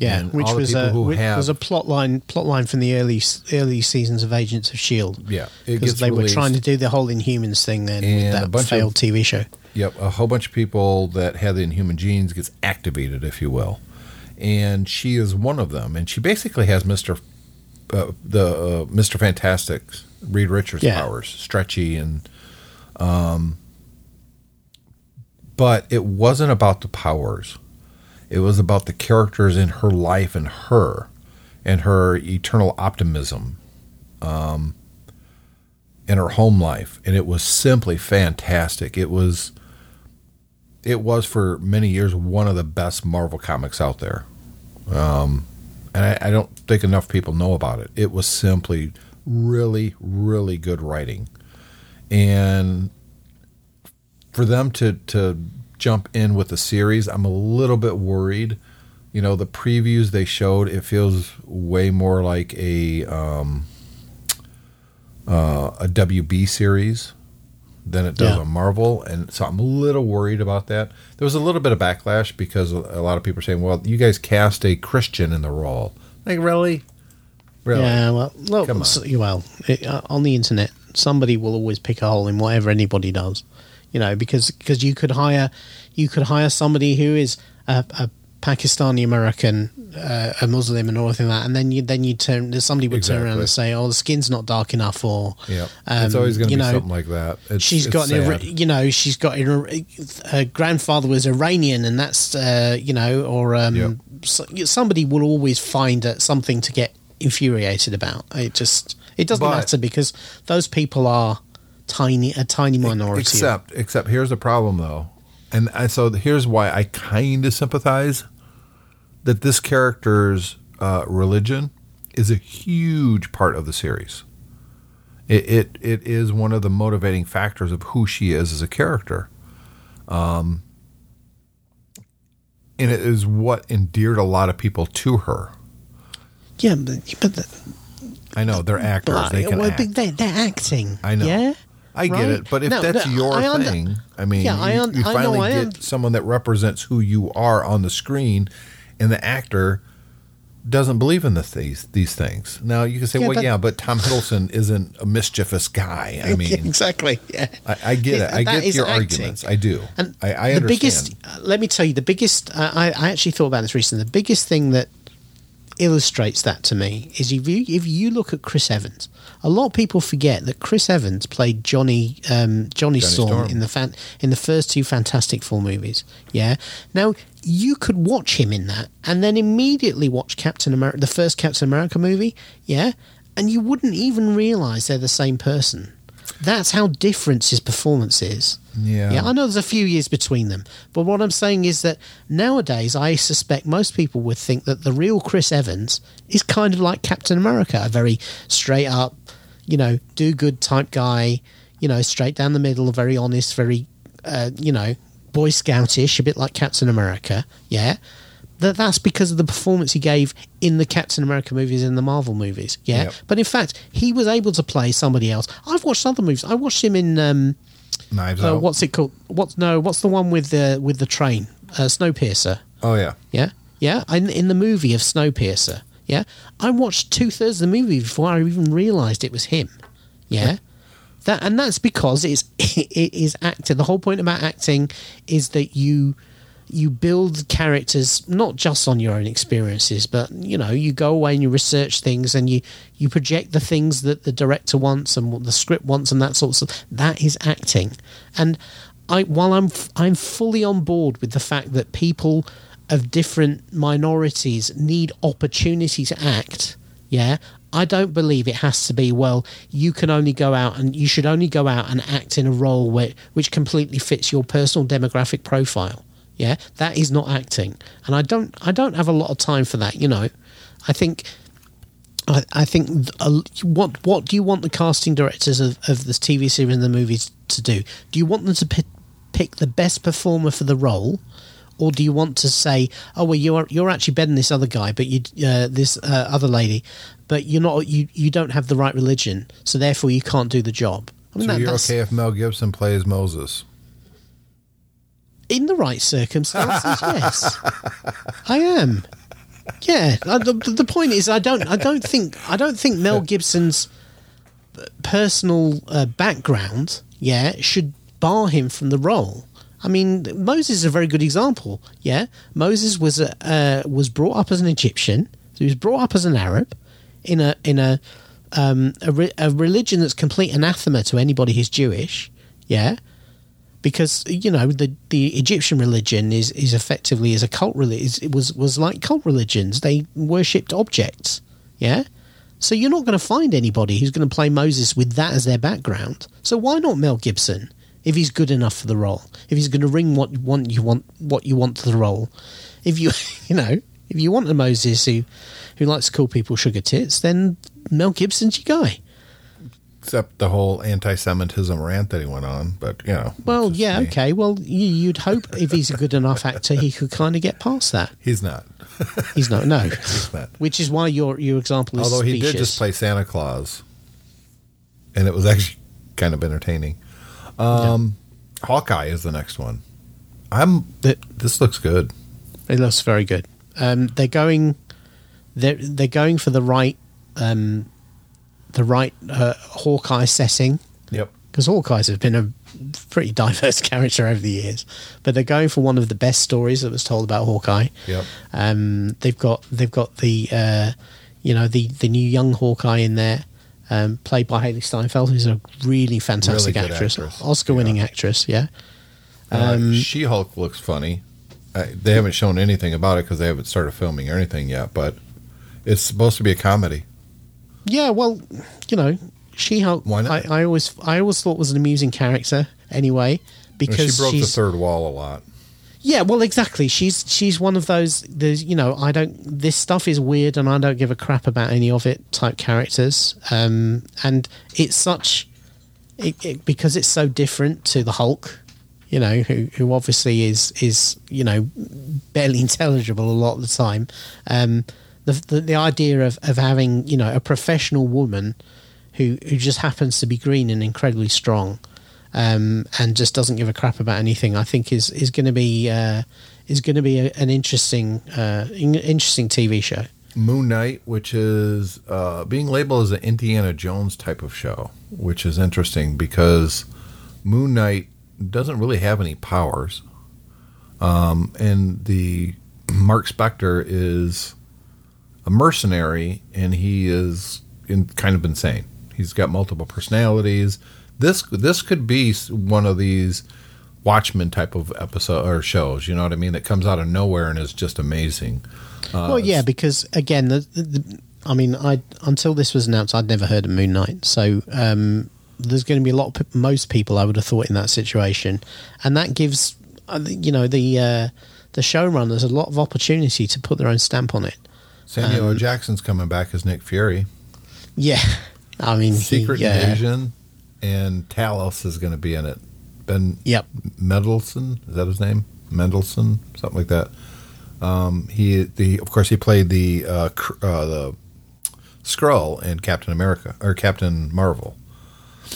Yeah, And which was a which have- was a plot line plot line from the early early seasons of Agents of Shield. Yeah, because they were trying to do the whole Inhumans thing then And with a that bunch failed of- TV show. Yep, a whole bunch of people that have the inhuman genes gets activated, if you will, and she is one of them. And she basically has Mister, uh, the uh, Mister Fantastic, Reed Richards Yeah. powers, stretchy and, um. But it wasn't about the powers; it was about the characters in her life and her, and her eternal optimism, um, in her home life, and it was simply fantastic. It was it was for many years one of the best Marvel comics out there. Um, and I, I don't think enough people know about it. It was simply really, really good writing. And for them to, to jump in with the series, I'm a little bit worried. You know, the previews they showed, it feels way more like a um, uh, a WB series than it does Yeah. on Marvel, and so I'm a little worried about that. There was a little bit of backlash because a lot of people are saying, "Well, you guys cast a Christian in the role." Like, really? Really? Yeah, well, look, Come on. well, it, uh, on the internet, somebody will always pick a hole in whatever anybody does, you know, because because you could hire you could hire somebody who is a, a Pakistani American, uh, a Muslim, and all like that, and then you then you turn somebody would turn around and say, "Oh, the skin's not dark enough," or Yeah, um, it's always going to be know, something like that. It's, she's it's got an, sad. You know she's got an, her grandfather was Iranian and that's uh, you know or um, Yep. so, somebody will always find uh, something to get infuriated about it just it doesn't But- matter because those people are tiny a tiny minority Except, except here's the problem though, and I, so here's why I kind of sympathize that this character's uh, religion is a huge part of the series. It, it it is one of the motivating factors of who she is as a character. Um, and it is what endeared a lot of people to her. yeah but, but the, I know they're actors; But, they can well, act. They, they're acting. I know. Yeah. I get it, but if No, that's no, your I under- thing, I mean, Yeah, I you, un- you I know, finally I get un- someone that represents who you are on the screen, and the actor doesn't believe in this, these these things. Now you can say, Yeah, well, but- yeah, but Tom Hiddleston isn't a mischievous guy. I mean, exactly. Yeah. I, I get it. I get your acting. arguments. I do. And I, I the understand. biggest, uh, let me tell you, the biggest, uh, I, I actually thought about this recently. The biggest thing that illustrates that to me is if you if you look at Chris Evans, a lot of people forget that Chris Evans played Johnny um, Johnny, Storm, Storm. in the fan, in the first two Fantastic Four movies. Yeah. Now you could watch him in that, and then immediately watch Captain America, the first Captain America movie. Yeah, and you wouldn't even realize they're the same person. That's how different his performance is. Yeah. Yeah, I know there's a few years between them, but what I'm saying is that nowadays I suspect most people would think that the real Chris Evans is kind of like Captain America, a very straight up, you know, do good type guy, you know, straight down the middle, very honest, very, uh, you know, Boy Scoutish, a bit like Captain America. Yeah. That that's because of the performance he gave in the Captain America movies and the Marvel movies. Yeah. Yep. But in fact, he was able to play somebody else. I've watched other movies. I watched him in um, Knives uh, Out. what's it called? What's no? What's the one with the with the train? Uh, Snowpiercer. oh yeah. Yeah, yeah. In, in the movie of Snowpiercer. Yeah, I watched two thirds of the movie before I even realised it was him. Yeah, that and that's because it's it is acting. The whole point about acting is that you you build characters not just on your own experiences, but you know you go away and you research things and you you project the things that the director wants and what the script wants and that sort of. That is acting, and I while I'm I'm fully on board with the fact that people of different minorities need opportunity to act. Yeah, I don't believe it has to be. Well, you can only go out and you should only go out and act in a role where, which completely fits your personal demographic profile. Yeah, that is not acting, and I don't. I don't have a lot of time for that. You know, I think. I, I think uh, what what do you want the casting directors of, of the TV series and the movies to do? Do you want them to pick, pick the best performer for the role, or do you want to say, "Oh well, you're you're actually better than this other guy, but you uh, this uh, other lady, but you're not you you don't have the right religion, so therefore you can't do the job." I mean, So that- you're okay if Mel Gibson plays Moses? In the right circumstances, yes, I am. Yeah, I- the, the point is, I don't, I don't think, I don't think Mel Gibson's personal uh, background, yeah, should bar him from the role. I mean, Moses is a very good example. Yeah, Moses was a, uh, was brought up as an Egyptian. So he was brought up as an Arab in a in a um, a, re- a religion that's complete anathema to anybody who's Jewish. Yeah, because you know the the Egyptian religion is is effectively is a cult religion. It was was like cult religions. They worshipped objects. Yeah. So you're not going to find anybody who's going to play Moses with that as their background. So why not Mel Gibson if he's good enough for the role? If he's going to bring what you want you want what you want to the role. If you you know if you want a Moses who who likes to call people sugar tits, then Mel Gibson's your guy. Except the whole anti-Semitism rant that he went on, but you know. Well, yeah, me. okay. Well, you, you'd hope if he's a good enough actor, he could kind of get past that. He's not. He's not. No, He's not. which is why your your example is Although he did just play Santa Claus, and it was actually kind of entertaining. Um, Hawkeye is the next one. I'm. The- This looks good. It looks very good. Um, they're going, they're they're going for the right, um, the right uh, Hawkeye setting Yep. because Hawkeyes have been a pretty diverse character over the years, but they're going for one of the best stories that was told about Hawkeye. Yep. Um, they've got they've got the uh, you know the the new young Hawkeye in there, um, played by Hailee Steinfeld, who's a really fantastic Really actress, actress. Oscar-winning Yeah. actress. Yeah. Uh, Um, she Hulk looks funny. Uh, they haven't shown anything about it because they haven't started filming or anything yet, but it's supposed to be a comedy. Yeah, well, you know, She Hulk. Why not? I, I always, I always thought was an amusing character. Anyway, because she broke the third wall a lot. yeah, well, exactly. She's she's one of those. There's, you know, I don't. This stuff is weird, and I don't give a crap about any of it. Type characters, um, and it's such it, it, because it's so different to the Hulk. You know, who who obviously is is you know barely intelligible a lot of the time. Um, the, the the idea of of having you know a professional woman who who just happens to be green and incredibly strong, um, and just doesn't give a crap about anything. I think is is going to be uh, is going to be a, an interesting uh, in, interesting TV show. Moon Knight, which is uh, being labeled as an Indiana Jones type of show, which is interesting because Moon Knight doesn't really have any powers, um, and the Mark Spector is a mercenary, and he is in, kind of insane. He's got multiple personalities. This this could be one of these Watchmen type of episode or shows. You know what I mean? That comes out of nowhere and is just amazing. Uh, well, yeah, because again, the, the, the, I mean, I until this was announced, I'd never heard of Moon Knight, so um, there's going to be a lot of most people I would have thought in that situation, and that gives uh, you know the uh, the showrunners a lot of opportunity to put their own stamp on it. Samuel um, Jackson's coming back as Nick Fury. Yeah, I mean, Secret he, Invasion, and Talos is going to be in it. Ben Yep. Mendelsohn is that his name? Mendelsohn, something like that. Um, he, the of course, he played the uh, cr- uh, the Skrull in Captain America or Captain Marvel.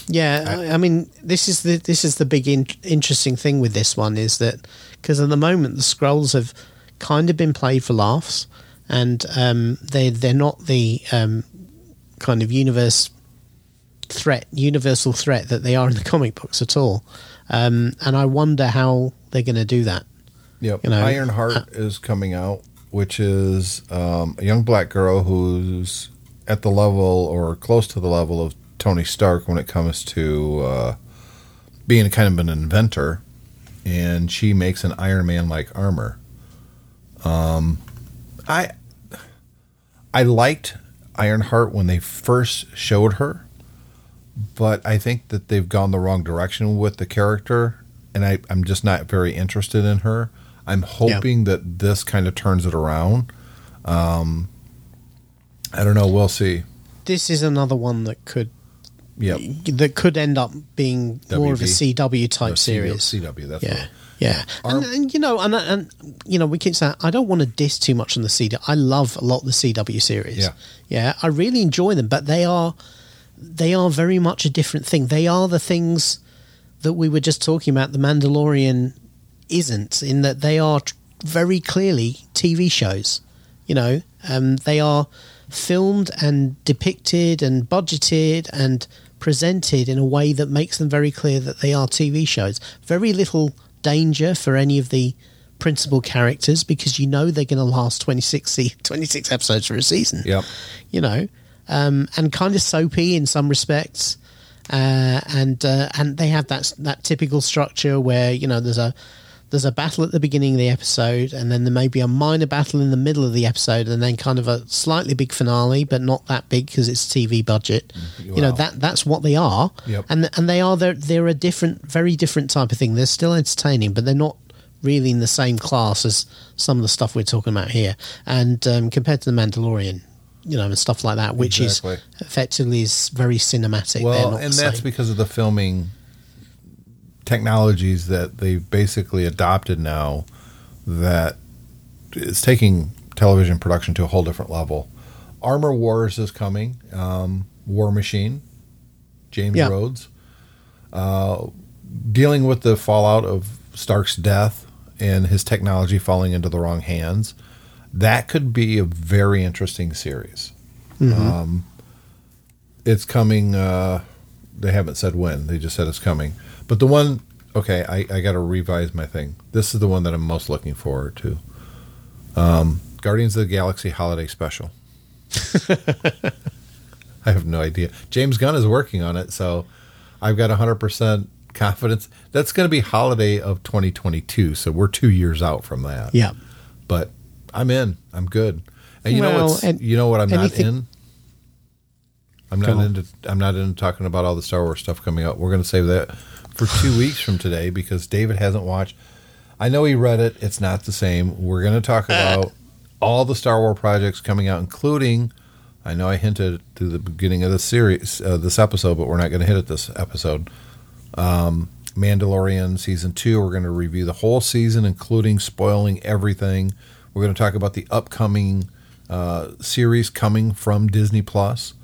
Yeah, I, I, mean, this is the this is the big in, interesting thing with this one is that because at the moment the Skrulls have kind of been played for laughs, and um, they they're not the um, kind of universe threat, universal threat that they are in the comic books at all. Um, and I wonder how they're going to do that. Yep. You know, Ironheart uh, is coming out, which is um, a young black girl who's at the level or close to the level of Tony Stark when it comes to uh, being kind of an inventor, and she makes an Iron Man like armor. Um, I I liked Ironheart when they first showed her, but I think that they've gone the wrong direction with the character, and I, I'm just not very interested in her. I'm hoping yeah. that this kind of turns it around. Um, I don't know. We'll see. This is another one that could, yeah, that could end up being WB. more of a CW type no, series. CW, that's yeah. What. Yeah, and, and, you know, and, and you know, we keep saying I don't want to diss too much on the CW. I love a lot of the CW series. Yeah, yeah, I really enjoy them, but they are they are very much a different thing. They are the things that we were just talking about. The Mandalorian isn't in that they are very clearly TV shows. You know, um, they are filmed and depicted and budgeted and presented in a way that makes them very clear that they are TV shows. Very little danger for any of the principal characters because you know they're going to last 26, 26 episodes for a season. Yep. You know, um, and kind of soapy in some respects. Uh, and uh, and they have that that typical structure where you know there's a there's a battle at the beginning of the episode, and then there may be a minor battle in the middle of the episode, and then kind of a slightly big finale, but not that big because it's TV budget. Wow. You know that that's what they are, yep. and and they are they're they're a different, very different type of thing. They're still entertaining, but they're not really in the same class as some of the stuff we're talking about here. And um, compared to the Mandalorian, you know, and stuff like that, which exactly. is effectively is very cinematic. Well, and that's same. because of the filming technologies that they've basically adopted now that is taking television production to a whole different level. Armor Wars is coming. Um, War Machine, James yeah. Rhodes, uh, dealing with the fallout of Stark's death and his technology falling into the wrong hands that could be a very interesting series. Mm-hmm. Um, it's coming. Uh, they haven't said when. They just said it's coming. But the one, okay, I, I got to revise my thing. This is the one that I'm most looking forward to. Um, Guardians of the Galaxy Holiday Special. I have no idea. James Gunn is working on it, so I've got 100% confidence. That's going to be holiday of 2022, so we're two years out from that. Yeah. But I'm in. I'm good. And you well, know what? You know what? I'm not in. I'm not into. I'm not into talking about all the Star Wars stuff coming up. We're going to save that for two weeks from today because David hasn't watched. I know he read it. It's not the same. We're going to talk about all the Star Wars projects coming out, including. I know I hinted to the beginning of this series, uh, this episode, but we're not going to hit it this episode. Um, Mandalorian season two. We're going to review the whole season, including spoiling everything. We're going to talk about the upcoming uh, series coming from Disney Plus.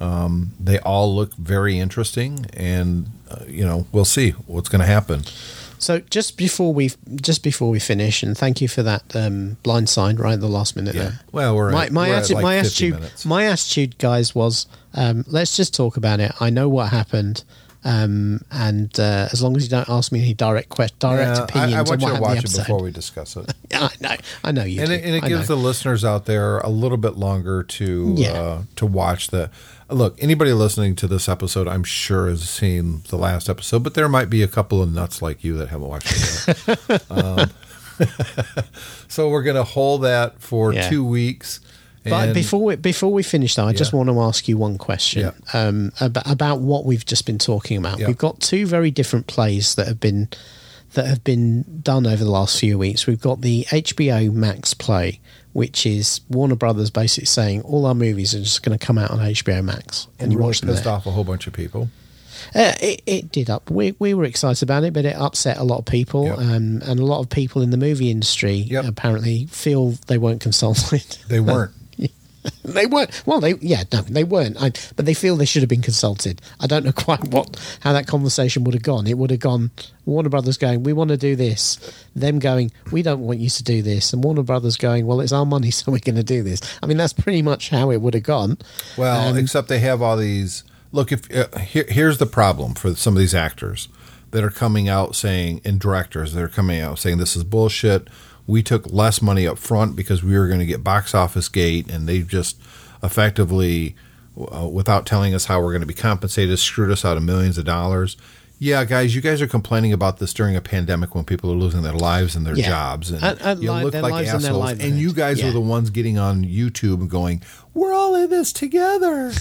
Um, they all look very interesting, and uh, you know we'll see what's going to happen. So just before we just before we finish, and thank you for that um, blind sign right at the last minute there. Well, we're my my we're like my 50 attitude, minutes. my attitude, guys, was um, let's just talk about it. I know what happened, um, and uh, as long as you don't ask me any direct que- direct Yeah, opinions I, I want you to watch it before we discuss it. I know, I know you. and do. it, and it I gives know. the listeners out there a little bit longer to Yeah. uh, to watch the look anybody listening to this episode i'm sure has seen the last episode but there might be a couple of nuts like you that haven't watched it yet um, so we're going to hold that for Yeah. two weeks But before we before we finish, though, I just want to ask you one question Yeah. um, about, about what we've just been talking about. Yeah. We've got two very different plays that have been that have been done over the last few weeks. We've got the HBO Max play, which is Warner Brothers basically saying all our movies are just going to come out on HBO Max, and you really watch them pissed there. off a whole bunch of people Uh, it, it did up. We, we were excited about it, but it upset a lot of people, Yep. um, and a lot of people in the movie industry Yep. apparently feel they weren't consulted. they weren't They weren't. Well, they yeah, no, they weren't. I, but they feel they should have been consulted. I don't know quite what how that conversation would have gone. It would have gone Warner Brothers going, "We want to do this," them going, "We don't want you to do this," and Warner Brothers going, "Well, it's our money, so we're going to do this." I mean, that's pretty much how it would have gone. Well, Um, except they have all these. Look, if uh, here, here's the problem for some of these actors that are coming out saying, and directors that are coming out saying this is bullshit. We took less money up front because we were going to get box office gate, and they just effectively, uh, without telling us how we're going to be compensated, screwed us out of millions of dollars. Yeah, guys, you guys are complaining about this during a pandemic when people are losing their lives and their Yeah. jobs, and, And- and you li- look like lives and assholes. And you guys Yeah. are the ones getting on YouTube and going, "We're all in this together.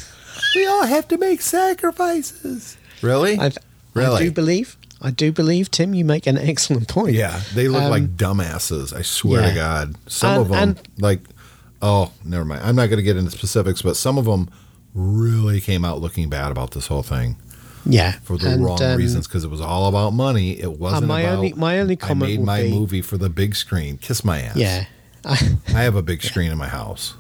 we all have to make sacrifices." Really? I, I really? do you believe. I do believe, Tim. You make an excellent point. yeah, they look Um, like dumbasses. I swear yeah. to God. Some And- of them, and- like, oh, never mind. I'm not going to get into specifics, but some of them really came out looking bad about this whole thing yeah, for the And, wrong um, reasons because it was all about money. It wasn't my about. only- my only comment. I made my be- movie for the big screen. Kiss my ass. Yeah, I have a big screen in my house.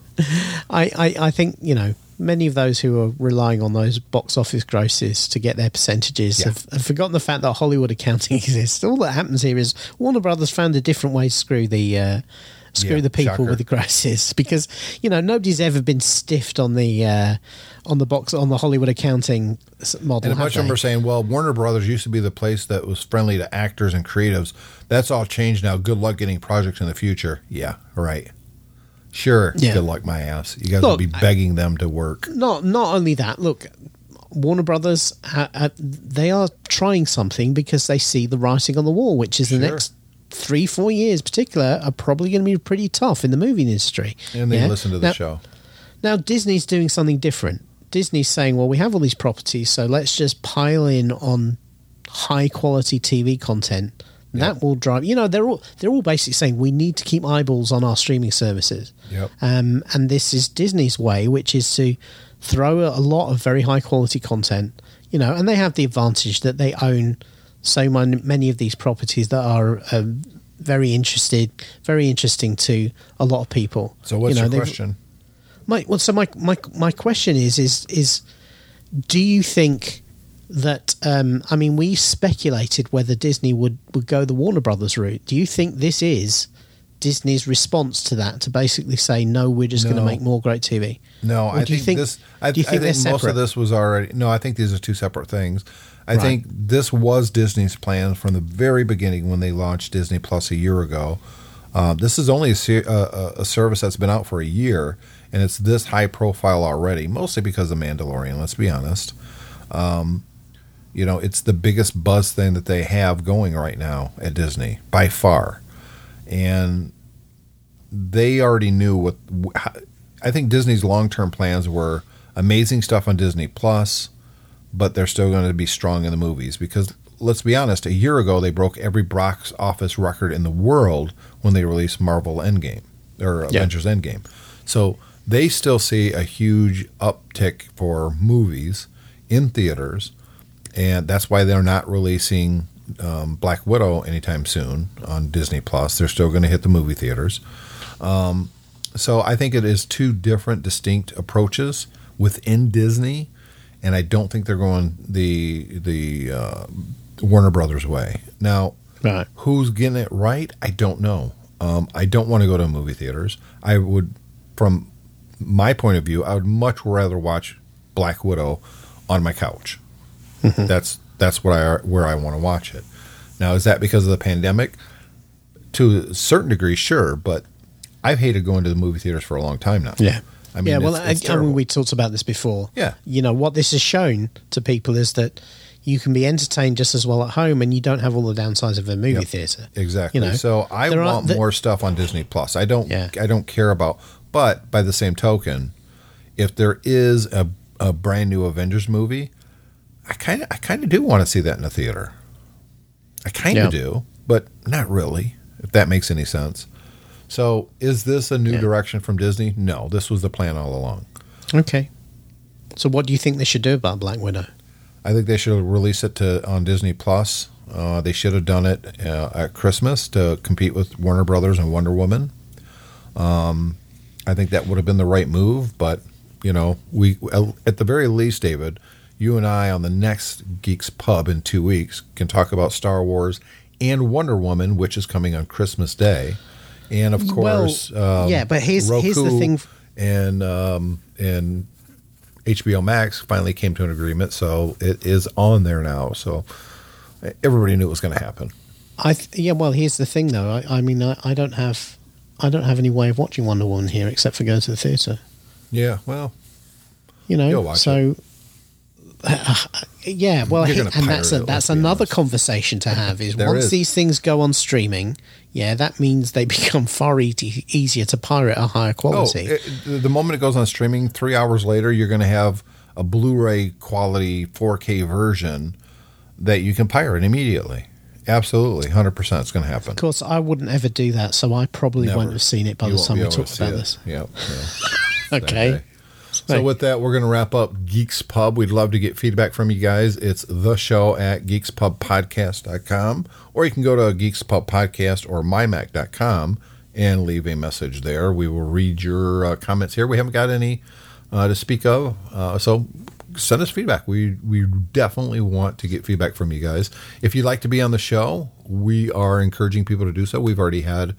I, I, I think you know many of those who are relying on those box office grosses to get their percentages Yeah. have, have forgotten the fact that Hollywood accounting exists. All that happens here is Warner Brothers found a different way to screw the uh, screw Yeah, the people shocker. with the grosses because you know nobody's ever been stiffed on the uh, on the box on the Hollywood accounting model. And a bunch of them are saying, well, Warner Brothers used to be the place that was friendly to actors and creatives. That's all changed now. Good luck getting projects in the future. Yeah, right. Sure. Yeah. Good luck, my ass. You guys will be begging them to work. not not only that. Look, Warner Brothers, ha, ha, they are trying something because they see the writing on the wall, which is the next three four years, particular, are probably going to be pretty tough in the movie industry. And they Yeah? listen to the Now- show. Now Disney's doing something different. Disney's saying, "Well, we have all these properties, so let's just pile in on high quality TV content." That will drive. You know, they're all they're all basically saying we need to keep eyeballs on our streaming services. Yep. Um, and this is Disney's way, which is to throw a lot of very high quality content. You know, and they have the advantage that they own so many of these properties that are um, very interested, very interesting to a lot of people. So what's you know, your question? my well, so my my my question is is is do you think that um, I mean we speculated whether Disney would would go the Warner Brothers route. Do you think this is Disney's response to that to basically say no, we're just going to make more great TV? No, Or I think, think- this. I, do you think I think most of this was already. No, I think these are two separate things. I Right. think this was Disney's plan from the very beginning when they launched Disney Plus a year ago. Uh, this is only a, ser- uh, a, a service that's been out for a year, and it's this high profile already, mostly because of Mandalorian. Let's be honest. Um, you know, it's the biggest buzz thing that they have going right now at Disney by far, and they already knew what. I think Disney's long term plans were amazing stuff on Disney Plus, but they're still going to be strong in the movies because let's be honest, a year ago they broke every box office record in the world when they released Marvel Endgame or Yeah. Avengers Endgame. So they still see a huge uptick for movies in theaters, and that's why they're not releasing um, Black Widow anytime soon on Disney Plus. They're still going to hit the movie theaters. Um, So I think it is two different, distinct approaches within Disney, and I don't think they're going the the uh, Warner Brothers way. Now, Right. who's getting it right? I don't know. Um, I don't want to go to movie theaters. I would, from my point of view, I would much rather watch Black Widow on my couch. That's that's what I where I want to watch it. Now, is that because of the pandemic? To a certain degree, sure, but I've hated going to the movie theaters for a long time now. Yeah. I mean, yeah, well, it's- it's I, I mean, we talked about this before. Yeah. You know, what this has shown to people is that you can be entertained just as well at home and you don't have all the downsides of a movie Yep. theater. Exactly. You know, so I there want the- more stuff on Disney Plus. I don't. Yeah. I don't care about. But by the same token, if there is a, a brand new Avengers movie, I kind of I kind of do want to see that in a theater. I kind of Yeah. do, but not really. If that makes any sense. So, is this a new Yeah. direction from Disney? No, this was the plan all along. Okay. So, what do you think they should do about Black Widow? I think they should release it to on Disney Plus. Uh, they should have done it uh, at Christmas to compete with Warner Brothers and Wonder Woman. Um, I think that would have been the right move, but you know, we at the very least, David, you and I on the next Geeks Pub in two weeks can talk about Star Wars and Wonder Woman, which is coming on Christmas Day, and of Well, course, um, yeah, but here's- here's the Roku thing- and um, and HBO Max finally came to an agreement, so it is on there now. So everybody knew it was going to happen. I th- yeah, well, here's the thing though. I, I mean, I, I don't have, I don't have any way of watching Wonder Woman here except for going to the theater. Yeah, well, You know, watch so. yeah, well, he- and that's a, that's another honest. conversation to have. Is once is. these things go on streaming, yeah, that means they become far e- easier to pirate a higher oh, quality. it, the moment it goes on streaming, three hours later, you're going to have a Blu-ray quality 4K version that you can pirate immediately. Absolutely, hundred percent, it's going to happen. of course, I wouldn't ever do that, so I probably Never. won't have seen it by You the time we talk about it. this. Yep. yeah. Okay. So with that, we're going to wrap up Geeks Pub. We'd love to get feedback from you guys. It's the show at geekspubpodcast.com, or you can go to geekspubpodcast or mymac.com and leave a message there. We will read your uh, comments here. We haven't got any uh, to speak of, uh, so send us feedback. We we definitely want to get feedback from you guys. If you'd like to be on the show, we are encouraging people to do so. We've already had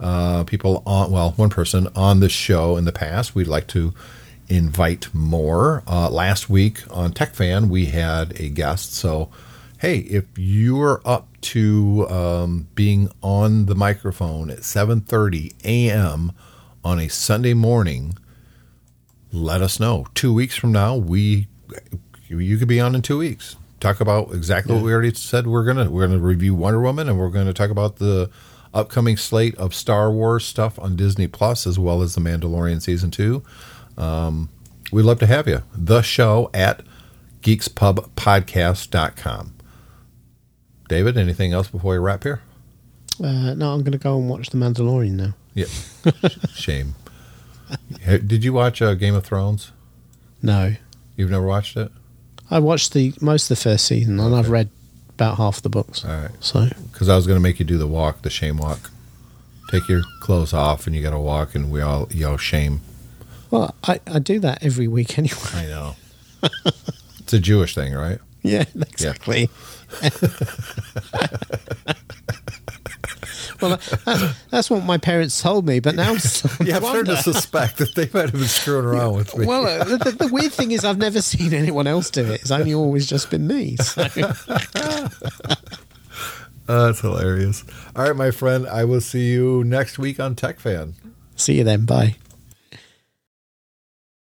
uh, people on, well, one person on the show in the past. We'd like to invite more. Uh, last week on TechFan, we had a guest. So, hey, if you're up to um, being on the microphone at 7:30 a.m. on a Sunday morning, let us know. Two weeks from now, we you could be on in two weeks. Talk about exactly what we already said. We're gonna we're gonna review Wonder Woman, and we're gonna talk about the upcoming slate of Star Wars stuff on Disney Plus, as well as the Mandalorian season two. Um, we'd love to have you. The show at geekspubpodcast.com. David, anything else before we wrap here? Uh, no, I'm going to go and watch The Mandalorian now. Yeah. Shame. Did you watch uh, Game of Thrones? No, You've never watched it? I watched the most of the first season, and I've read about half the books. All right. So because I was going to make you do the walk, the shame walk. Take your clothes off, and you got to walk, and we all yell shame. Well, I, I do that every week anyway. I know. it's a Jewish thing, right? Yeah, exactly. well, that, that's what my parents told me, but now Yeah, to I'm starting to suspect that they might have been screwing around with me. Well, uh, the, the, the weird thing is, I've never seen anyone else do it. It's only always just been me. So. Uh, that's hilarious. All right, my friend. I will see you next week on Tech Fan. See you then. Bye.